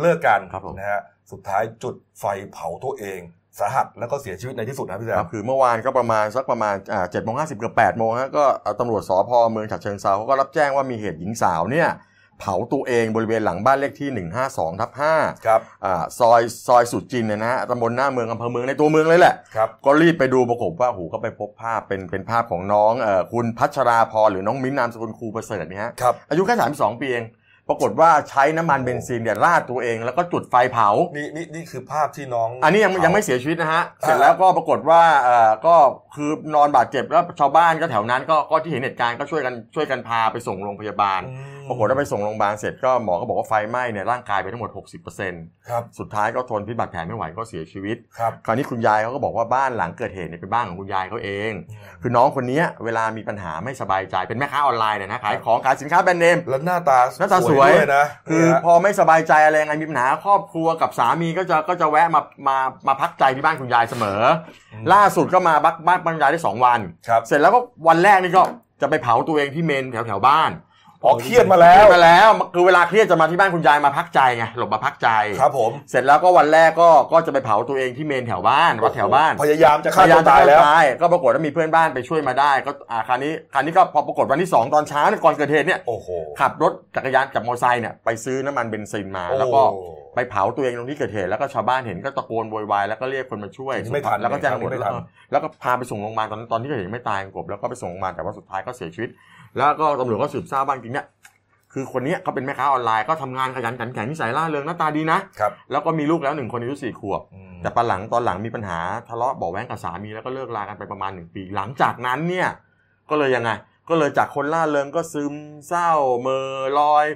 A: เลิกกัน
B: ครับผม
A: นะฮะ สุดท้ายจุดไฟเผาตัวเองสาหัสแล้วก็เสียชีวิตในที่สุดนะพี่แซ
B: ครั
A: ม
B: บคือเมื่อวานก็ประมาณสักประมาณอ่าเจ็ดโมงห้าสิบเกือบแปดโมงฮะก็เอาตำรวจสพเมืองฉะเชิงเซาเขาก็รับแจ้งว่ามีเหตุหญิงสาวเนี่ยเผาตัวเองบริเวณหลังบ้านเลขที่ 152ทับ5
A: ครับ
B: อ่าซอยซอยสุดจินเนี่ยนะฮะตำบลหน้าเมืองอำเภอเมืองในตัวเมืองเลยแหละ
A: ครับ
B: ก็รีบไปดูปรากฏว่าโอ้โหก็ไปพบภาพเป็นเป็นภาพของน้องเอ่อคุณพัชราพรหรือน้องมิ้นท์นามสกุลครูประเสริฐเนี่ยฮะ
A: ครับ
B: อายุแค่32ปีเอง ปรากฏว่าใช้น้ำมันเบนซินเนี่ยราดตัวเอง แล้วก็จุดไฟเผา
A: นี่นี่นี่คือภาพที่น้อง
B: อันนี้ยัง
A: เผา
B: ยังไม่เสียชีวิตนะฮะ
A: อ่า
B: เสร็จแล้วก็ปรากฏว่าเอ่อก็คือนอนบาดเจ็บแล้วชาวบ้านก็แถวนั้นก็ก็ที่เห็นเหตุการณ์ก็ช่วยกันช่วยกันพาไปส่งโรงพยาบาล
A: อืม
B: ปรากฏว่าไปส่งโรงพยาบาลเสร็จก็หมอก็บอกว่าไฟไหม้เนี่ยร่างกายไปทั้งหมด 60%
A: ครับ
B: สุดท้ายก็ทนพิษบาดแผลไม่ไหวก็เสียชีวิต
A: ครับ
B: คราวนี้คุณยายเขาก็บอกว่าบ้านหลังเกิดเหตุเนี่ยเป็นบ้านของคุณยายเขาเอง คือน้องคนเนี้ยเวลามีปัญหาไม่สบายใจเป็นแม่ค้าออนไลน์เนี่ยนะขายของขายสินค้าแบรนด์เนม
A: แล้วหน้าตา
B: หน้าตาสวย
A: ด้วยนะ
B: คือ
A: เนี่ย
B: พอไม่สบายใจอะไรยังไงมีปัญหาครอบครัวกับสามีก็จะก็จะแวะมามามาพักใจที่บ้านคุณยายเสมออล่าสุดก็มาบักบ้านคุณยายได้สองวัน
A: ครับ
B: เสร็จแล้วก็วันแรกนี่ก็จะไปเผาตัวเองที่เมนแถวแถวๆบ้าน
A: พอเครียดมาแล้ว
B: มาแล้ว คือเวลาเครียดจะมาที่บ้านคุณยายมาพักใจไงหลบมาพักใจ
A: ครับผม
B: เสร็จแล้วก็วันแรกก็ก็จะไปเผาตัวเองที่เมนแถวบ้านวัดแถวบ้าน
A: พยายามจะฆ่าตัวตายแล้ว
B: พมจะฆ่ตายก็ปรากฏว่ามีเพื่อนบ้านไปช่วยมาได้ ก็อ่าคราวนี้คราวนี้ก็พอปรากฏวันที่สองตอนเช้าเนี่ยก่อนเกิดเหตุเนี่ย
A: โอ้โห
B: ขับรถจักรยานกับมอเตอร์ไซค์เนี่ยไปซื้อน้ำมันเบนซินมา
A: โอ้
B: แล้วก็ไปเผาตัวเองตรงที่เกิดเหตุแล้วก็ชาวบ้านเห็นก็ตะโกนโวยวายแล้วก็เรียกคนมาช่วย
A: ไม่ทัน
B: แล้วก็แจ้งตำรวจ
A: ไม่ทัน
B: แล้วก็แล้วก็พาไปส่งโรงพยาบาลตอนตอนที่เกิดเหตุไม่ตายกบแล้วก็ไปส่งโรงพยาบาลแต่ว่าสุดท้ายก็เสียชีวิต แล้วก็ตำรวจก็สืบทราบบ้างจริงเนี่ยคือคนเนี้ยเขาเป็นแม่ค้าออนไลน์ก็ทำงานขยันขันแข็งนิสัยร่าเริงหน้าตาดีนะ
A: ครับ
B: แล้วก็มีลูกแล้วหนึ่งคนอายุสี่ขวบ
A: อืม
B: แต่ปหลังตอนหลังมีปัญหาทะเลาะเบาะแว้งกับสามีแล้วก็เลิกลากันไปประมาณหนึ่งปี หลังจากนั้นเนี่ยก็เลยยังไง ก็เลยจากคนล่าเริงก็ซึมเศร้าเมอลอย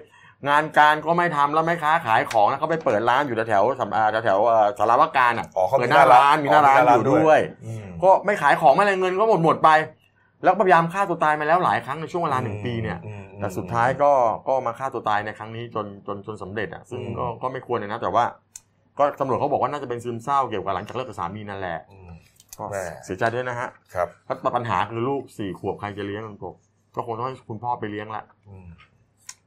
B: งานการก็ไม่ทำแล้วไม่ค้าขายของแล้วก็ไปเปิดร้านอยู่แถวๆสำอ่าแถวๆเอ่อสารวการอะ
A: อ๋อเขา
B: เปิ
A: มี
B: ดหน้าร้านมีหน้าร้าน
A: อ๋อมีหน้าร้าน
B: อยู่ด้วย
A: อืม
B: ก็ไม่ขายของไม่อะไรเงินก็หมดหมดไป แล้วก็พยายามฆ่าตัวตายมาแล้วหลายครั้งในช่วงเวลาหนึ่งปีเนี่ย
A: อืม
B: แต่สุดท้ายก็ก็มาฆ่าตัวตายในครั้งนี้จนจนจนสำเร็จอะซึ่ง
A: อืม
B: ก็ก็ไม่ควรเลยนะ แต่ว่า ก็ตำรวจเขาบอกว่าน่าจะเป็นซึมเศร้าเกี่ยวกับหลังจากเลิกกับสามีนั่นแหละ
A: อืม
B: ก็
A: แม่
B: เสียใจด้วยนะฮะ
A: ครับ
B: เพราะปัญหาคือลูกสี่ขวบใครจะเลี้ยงคุณกบก็คงต้องให้คุณพ่อไปเลี้ยงละ
A: อืม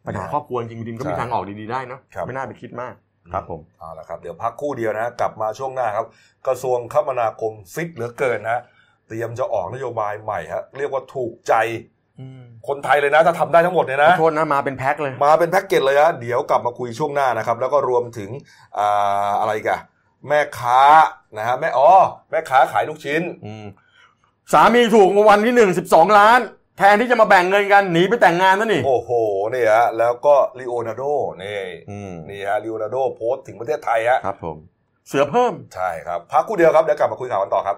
B: ปัญหาครอบครัวจริงๆมันก็มี
A: ใช่
B: ทางออกดีๆได้เนอะ
A: ครับ
B: ไม่น่าไปคิดมากครับผม
A: เอาละครับเดี๋ยวพักครู่เดียวนะ กลับมาช่วงหน้าครับ กระทรวงคมนาคมฟิตเหลือเกินนะ เตรียมจะออกนโยบายใหม่ฮะเรียกว่าถูกใจคนไทยเลยนะ ถ้าทำได้ทั้งหมดเนี่ย
B: ข
A: นะ
B: อโทษนะมาเป็นแพ็คเลย
A: มาเป็นแพ็กเกจเลยฮะเดี๋ยวกลับมาคุยช่วงหน้านะครับ แล้วก็รวมถึงอ่าอะไรกันแม่ค้านะฮะแม่อ๋อแม่ค้าขายลูกชิ้น
B: อืมสามีถูกรางวันที่หนึ่งสิบสองล้าน แทนที่จะมาแบ่งเงินกันหนีไปแต่งงานนั่นนี่
A: โอโหนี่ฮะแล้วก็ลีโอนาร์โดนี่
B: อืม
A: นี่ฮะลีโอนาร์โดโพสต์ถึงประเทศไทยฮะ
B: ครับผมเสือเพิ่ม
A: ใช่ครับพักครู่เดียวครับเดี๋ยวกลับมาคุยข่าวกันต่อครับ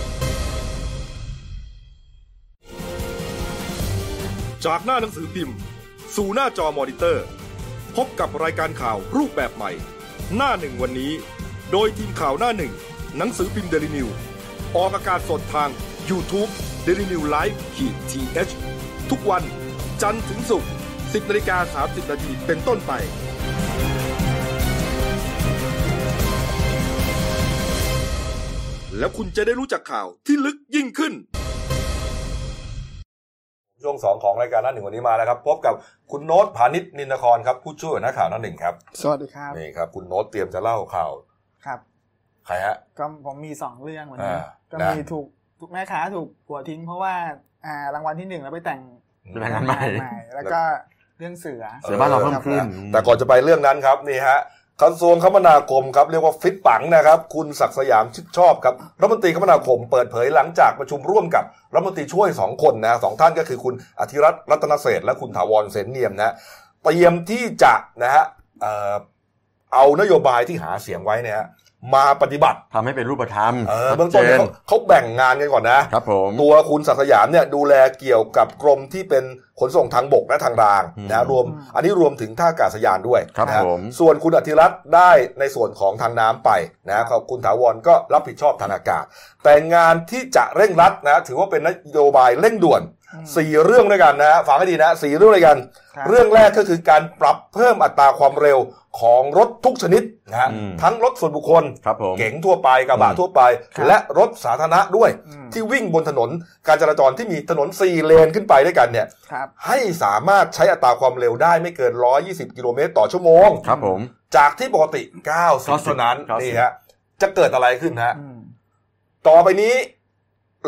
E: จากหน้าหนังสือพิมพ์ สู่หน้าจอมอนิเตอร์ พบกับรายการข่าวรูปแบบใหม่ หน้าหนึ่งวันนี้ โดยทีมข่าวหน้าหนึ่ง หนังสือพิมพ์เดลิวิวออกอากาศสดทาง YouTube d e l i n e w l i v e ขีดทีทุกวันจันทร์ถึงศุกร์10นาฬิกา30นาทีเป็นต้นไป แล้วคุณจะได้รู้จักข่าวที่ลึกยิ่งขึ้น
A: ช่วงสองของรายการหน้าหนึ่งวันนี้มาแล้วครับ พบกับคุณโน้ตพานิชนินนครครับผู้ช่วยหัวหน้าข่าวหน้าหนึ่งครับ
D: สวัสดีครับ
A: นี่ครับ คุณโน้ตเตรียมจะเล่าข่าว
F: ครับ
A: ใครฮะ
F: ก็ผมมีสองเรื่องวันนี้
A: อ่า
F: ก็
A: นะ
F: มีถูกถูกแม่ค้าถูกผัวทิ้ง เพราะว่าอ่ารางวัลที่หนึ่งแล้วไปแต่ง
B: ไปแต่งงานใหม่
F: แล้วก็เรื่องเสือ
B: เสือบ้านเราเพิ่มขึ้น
A: แต่ก่อนจะไปเรื่องนั้นครับนี่ฮะ กระทรวงคมนาคมครับเรียกว่าฟิตปังนะครับ คุณศักสยามชิดชอบครับรัฐมนตรีคมนาคมเปิดเผยหลังจากประชุมร่วมกับรัฐมนตรีช่วยสองคนนะสองท่านก็คือคุณอธิรัตน์รัตนเศษและคุณถาวรเสนเนียมนะเตรียมที่จะนะฮะเอานโยบายที่หาเสียงไว้เนี่ย มาปฏิบัติ
B: ทำให้เป็นรูปธรรม
A: เออ
B: ชัด
A: เบื้องต้นเนี่ย
B: จ
A: เขาเขาแบ่งงานกันก่อนนะ
B: ครับผม
A: ตัวคุณศักดิ์สยามเนี่ยดูแลเกี่ยวกับกรมที่เป็นขนส่งทางบกและทางราง
B: อืม
A: นะรวม อันนี้รวมถึงท่าอากาศยานด้วย
B: ครับ
A: นะฮะ
B: ผม
A: ส่วนคุณอธิรัตน์ได้ในส่วนของทางน้ำไปนะขอบคุณถาวรก็รับผิดชอบทางอากาศ แต่งานที่จะเร่งรัดนะถือว่าเป็นนโยบายเร่งด่วน
F: อืม
A: สี่เรื่องด้วยกันนะฟังให้ดีนะสี่เรื่องด้วยกัน
F: ครับ
A: เรื่องแรกก็คือการปรับเพิ่มอัตราความเร็วของรถทุกชนิดนะฮะ
B: อืม
A: ทั้งรถส่วนบุคคล
B: ครับผม
A: เก๋งทั่วไปกระบะ
B: อืม
A: ทั่วไป
F: ครับ
A: และรถสาธารณะด้วย
F: อืม
A: ที่วิ่งบนถนนการจราจรที่มีถนน4เลนขึ้นไปด้วยกันเนี่ย
F: ครับ
A: ให้สามารถใช้อัตราความเร็วได้ไม่เกิน 120 กิโลเมตรต่อชั่วโมง
B: ครับผม
A: จากที่ปกติ 90เท่านั้น
B: 90
A: นี่ฮะจะเกิดอะไรขึ้นฮะ
F: อืม
A: ต่อไปนี้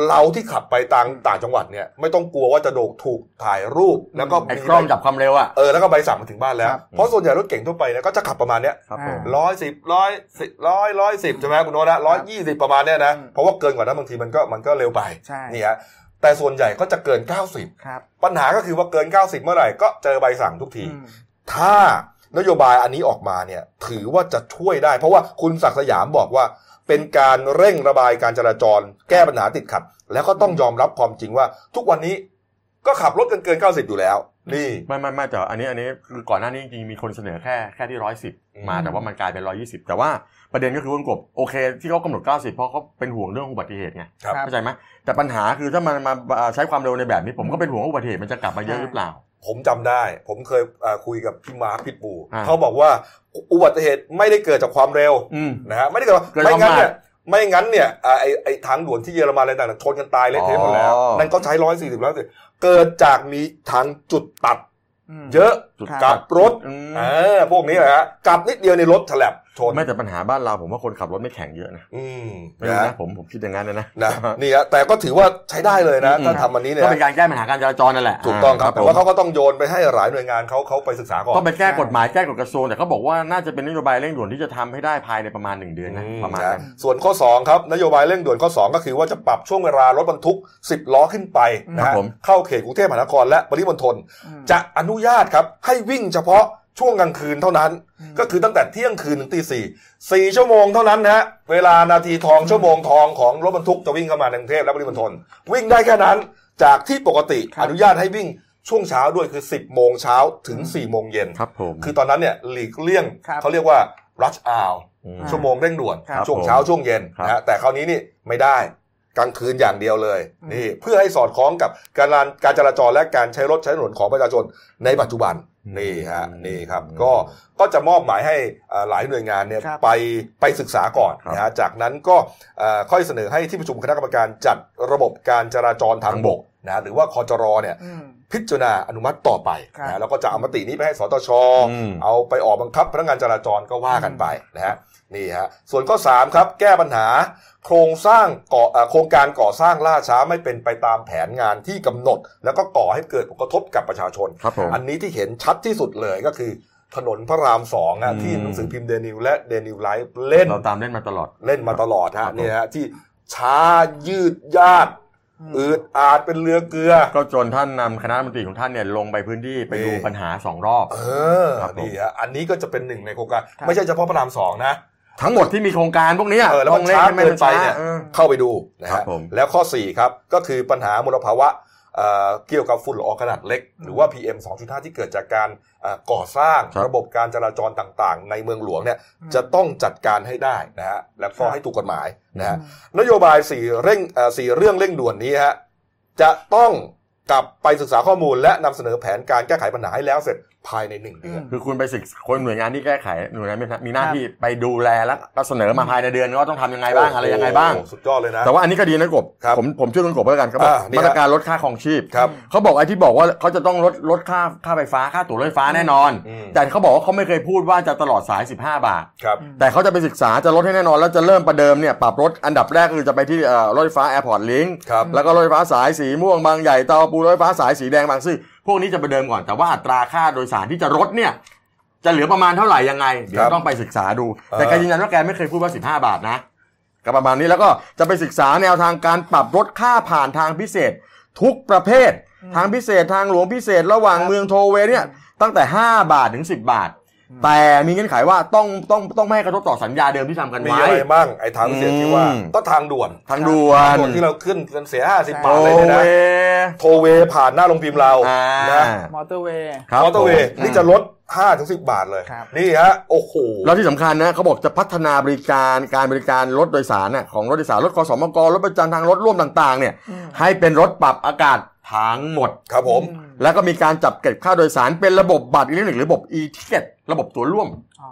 A: เราที่ขับไปต่างต่างจังหวัดเนี่ยไม่ต้องกลัวว่าจะโดกถูกถ่ายรูป แล้วก็
B: ไอ้
A: มี
B: กล้องจับความเร็วอะ
A: เออแล้วก็ใบสั่งมาถึงบ้านแล้ว
F: ครับ
A: เพราะส่วนใหญ่รถเก่งทั่วไปเนี่ยก็จะขับประมาณเนี้ย
B: ครับผม
A: ร้อยสิบร้อยสิบร้อยร้อยสิบใช่ไหมคุณโน้ตนะร้อยยี่สิบประมาณเนี้ยนะ
F: อืม
A: เพราะว่าเกินกว่านั้นบางทีมันก็มันก็เร็วไป
F: ใช่
A: นี่ฮะแต่ส่วนใหญ่ก็จะเกิน 90
F: ครับ
A: ปัญหาก็คือว่าเกิน 90 เมื่อไหร่ก็เจอใบสั่งทุกที
F: อืม
A: ถ้านโยบายอันนี้ออกมาเนี่ยถือว่าจะช่วยได้ เพราะว่าคุณศักดิ์สยามบอกว่า เป็นการเร่งระบายการจราจร แก้ปัญหาติดขัด แล้วก็ต้องยอมรับความจริงว่า ทุกวันนี้ก็ขับรถกันเกิน 90 อยู่แล้ว นี่
B: ไม่ไม่ไม่แต่อันนี้อันนี้คือก่อนหน้านี้จริงๆมีคนเสนอแค่แค่ที่ร้อยสิบ
A: อืม
B: มาแต่ว่ามันกลายเป็นร้อยี่สิบแต่ว่าประเด็นก็คือว่ากบโอเค ที่เขากำหนดเก้าสิบเพราะเขาเป็นห่วงเรื่องอุบัติเหตุไง
A: ครับ
F: ครับ
B: เข้าใจไหมแต่ปัญหาคือถ้ามันมาอ่าใช้ความเร็วในแบบนี้ผมก็เป็นห่วงว่าอุบัติเหตุมันจะกลับมาเยอะหรือเปล่า
A: ผมจำได้ ผมเคยเอ่อคุยกับพี่มาร์คพิทบู
B: อ่า
A: เขาบอกว่าอุบัติเหตุไม่ได้เกิดจากความเร็ว
B: อืม
A: นะฮะไม่ได้เกิด
B: เกิด
A: ไม่งั้น
B: ความ
A: เนี่ยไม่งั้นเนี่ยอ่าไอไอทางด่วนที่เยอรมันอะไรต่างๆชนกันตายเละเทะหมดแล้ว
B: อ๋อ
A: นั่นก็ใช้ร้อยสี่สิบร้อยสิเกิดจากมีทางจุดตัด
F: ม
A: เยอะ
B: จุด
F: ครับ
A: กลับรถ
B: อืม
A: เออพวกนี้แหละฮะกลับนิดเดียวในรถฉลับ ชน
B: ไม่แต่ปัญหาบ้านเราผมว่าคนขับรถไม่แข็งเยอะนะ
A: อืม
B: ไม่รู้
A: นะ
B: นะผมผมคิดอย่างนั้นนะนะ
A: นะนี่ฮะแต่ก็ถือว่าใช้ได้เลยนะ
B: อืม
A: ถ้าทำอันนี้เนี่ย
B: ก็เป็นการแก้ปัญหาการจราจรนั่นแหละ
A: ถูกต้องครับแต่
B: ผม
A: ว่าเขาก็ต้องโยนไปให้หลายหน่วยงานเขาเขาไปศึกษาก่อน
B: ต้องไปแก้กฎหมายแก้กฎกระทรวงแต่เขาบอกว่าน่าจะเป็นนโยบายเร่งด่วนที่จะทำให้ได้ภายในประมาณหนึ่งเดือนนะ
A: อืม
B: ประมาณ
A: นะ
B: นั้น
A: ส่วนข้อ 2 ครับนโยบายเร่งด่วนข้อ 2 ก็คือว่าจะปรับช่วงเวลารถบรรทุก 10 ล้อขึ้นไปนะ
B: ครั
A: ฮะ
B: บผม
A: เข้าเขตกรุงเทพมหานครและปริมณฑล
F: อืม
A: จะอนุญาตครับให้วิ่งเฉพาะ ช่วงกลางคืนเท่านั้น
F: อืม
A: ก็คือตั้งแต่เที่ยงคืนถึงตีสี่สี่ชั่วโมงเท่านั้นนะฮะเวลานาทีทองชั่วโมงทองของรถบรรทุกจะวิ่งเข้ามาในกรุงเทพและปริมณฑลวิ่งได้แค่นั้นจากที่ปกติ
F: ครับ
A: อนุญาตให้วิ่งช่วงเช้าด้วยคือ 10 โมงเช้าถึง 4 โมงเย็น
B: ครับผม
A: คือตอนนั้นเนี่ยหลีกเลี่ยง
F: ครับ
A: เขาเรียกว่า rush hour
B: ม
A: ชั่วโมงเร่งด่วน
F: ครับ
A: ช่วงเช้าช่วงเย็น
B: ครับ
A: นะฮะแต่คราวนี้นี่ไม่ได้กลางคืนอย่างเดียวเลย
F: อืม
A: นี่เพื่อให้สอดคล้องกับการการจราจรและการใช้รถใช้ถนนของประชาชนในปัจจุบัน นี่ฮะนี่ครับก็ก็จะมอบหมายให้อ่าหลายหน่วยงานเนี่ย
F: ครับ
A: ไปไปศึกษาก่อน
B: ครับ
A: นะฮะจากนั้นก็เอ่อค่อยเสนอให้ที่ประชุมคณะกรรมการจัดระบบการจราจรทางบก นะหรือว่าคอจรเนี่ย
F: อืม
A: พิจารณาอนุมัติต่อไป
F: ครับ
A: นะแล้วก็จะเอามตินี้ไปให้สตช
B: อืม
A: เอาไปออกบังคับพนักงานจราจรก็ว่ากันไปนะฮะนี่ฮะส่วนข้อ3ครับแก้ปัญหา โครงสร้างก่อเอ่อโครงการก่อสร้างล่าช้าไม่เป็นไปตามแผนงานที่กำหนด แล้วก็ก่อให้เกิดผลกระทบกับประชาชน
B: ครับผม
A: อันนี้ที่เห็นชัดที่สุดเลยก็คือถนนพระรามสองอะ
B: อืม
A: ที่หนังสือพิมพ์เดนิวและเดนิวไลฟ์เล่น
B: เราตามเล่นมาตลอด
A: เล่นมาตลอด
B: ครั
A: ฮะ
B: บผม
A: เนี่ยฮะที่ช้ายืดยาด
F: อืม
A: อืดอาดเป็นเรือเกลือ
B: ก็จนท่านนำคณะรัฐมนตรีของท่านเนี่ยลงไปพื้นที่ไปดู
A: นี่
B: ปัญหาสองรอบ
A: เออ
B: ครับผม
A: นี่ฮะอันนี้ก็จะเป็นหนึ่งในโครงการ
F: ครับ
A: ไม่ใช่เฉพาะพระรามสองนะ
B: ทั้งหมดที่มีโครงการพวกเนี้ย
A: เออแล้วมัน
B: ต้องเล่น
A: ช้า
B: ให้มัน
A: เกินไปเนี่ย
B: ช้าออ
A: เข้าไปดูนะ
B: ครั
A: ฮะ
B: บผม
A: แล้วข้อ4ครับก็คือปัญหามลภาวะ เอ่อเกี่ยวกับฝุ่นละอองขนาดเล็ก หรือว่า PM 2.5 ที่เกิดจากการเอ่อก่อสร้าง
B: ครับ
A: ระบบการจราจรต่างๆ ในเมืองหลวงเนี่ยจะต้องจัดการให้ได้นะฮะแล้วก็
F: ครับ
A: ให้ถูกกฎหมายนะฮะนโยบายสี่เร่งเอ่อสี่เรื่องเร่งด่วนนี้ฮะจะต้องกลับไปศึกษาข้อมูลและนำเสนอแผนการแก้ไขปัญหาให้แล้วเสร็จ ภายในหนึ่งเดือน
B: คือคุณไปศึกคนหน่วยงานที่แก้ไขหน่วยงานมีหน้าที่ไปดูแลแล้วก็เสนอมาภายในเดือนว่าต้องทำยังไงบ้างอะไรยังไงบ้าง
A: โอ้โหสุดยอดเลยนะ
B: แต่ว่าอันนี้ก็ดีนะกบ
A: ครับ
B: ผมผมช่วยคุณกบแล้วกันเขาบอก
A: อ่านี่
B: มาตรการลดค่าครองชีพ
A: ครับ
B: เขาบอกไอ้ที่บอกว่าเขาจะต้องลดลดค่าค่าไฟฟ้าค่าตั๋วรถไฟฟ้าแน่นอน
A: อืม
B: แต่เขาบอกว่าเขาไม่เคยพูดว่าจะตลอดสาย 15 บาท
A: ครับ
B: แต่เขาจะไปศึกษาจะลดให้แน่นอน แล้วจะเริ่มประเดิมเนี่ยปรับลดอันดับแรกก็คือจะไปที่เอ่อรถไฟฟ้า Airport Link
A: ครับ
B: แล้วก็รถไฟฟ้าสายสีม่วงบางใหญ่เตาปูรถไฟฟ้าสายสีแดงบางซื่อ พวกนี้จะประเดิมก่อนแต่ว่าอัตราค่าโดยสารที่จะลดเนี่ย จะเหลือประมาณเท่าไหร่ยังไง เดี๋ย
A: ครั
B: ว
A: บ
B: ต้องไปศึกษาดู แต่
A: เออ
B: แกยืนยันว่าแกไม่เคยพูดว่า 15 บาทนะก็ประมาณนี้แล้วก็จะไปศึกษาแนวทางการปรับลดค่าผ่านทางพิเศษ ทุกประเภท ทางพิเศษทางหลวงพิเศษระหว่างเมืองโทเวเนี่ยตั้งแต่ 5 บาทถึง 10 บาท แต่มีเงื่อนไขว่าต้องต้องต้องไม่ให้กระทบต่อสัญญาเดิมที่ทำกัน
A: มี
B: ไว้
A: อะไรบ้างไอ้ทางพิเศษที่ว่า
B: อืม
A: ก็ทางด่วน
B: ทางด่ว
A: ทาง
B: น
A: ด่วนที่เราขึ้นกันเสียห้าสิบ
F: ใช่
A: บาท
B: โท
A: เลยเนี่ย
B: เว
A: นะโทลล์เวย์ผ่านหน้าโรงพิมพ์เรา
B: อ่า
A: นะ
F: มอเตอร์เวย์
B: ครับ
A: มอเตอร์เวย์
B: ผม
A: นี่จะลดห้าถึงสิบบาทเลย
F: ครับ
A: นี่ฮะ โอ้โห
B: แล้วที่สำคัญนะเขาบอกจะพัฒนาบริการการบริการรถโดยสารน่ะของรถโดยสารรถ ขสมก.รถประจำทางรถร่วมต่าง ๆ เนี่ย
F: อืม
B: ให้เป็นรถปรับอากาศทั้งหมด
A: ครับผม
F: อืม
B: แล้วก็มีการจัดเก็บค่าโดยสารเป็นระบบบัตรอิเล็กทรอนิกส์หรือระบบ e-ticket ระบบตั๋วร่วม
F: อ๋อ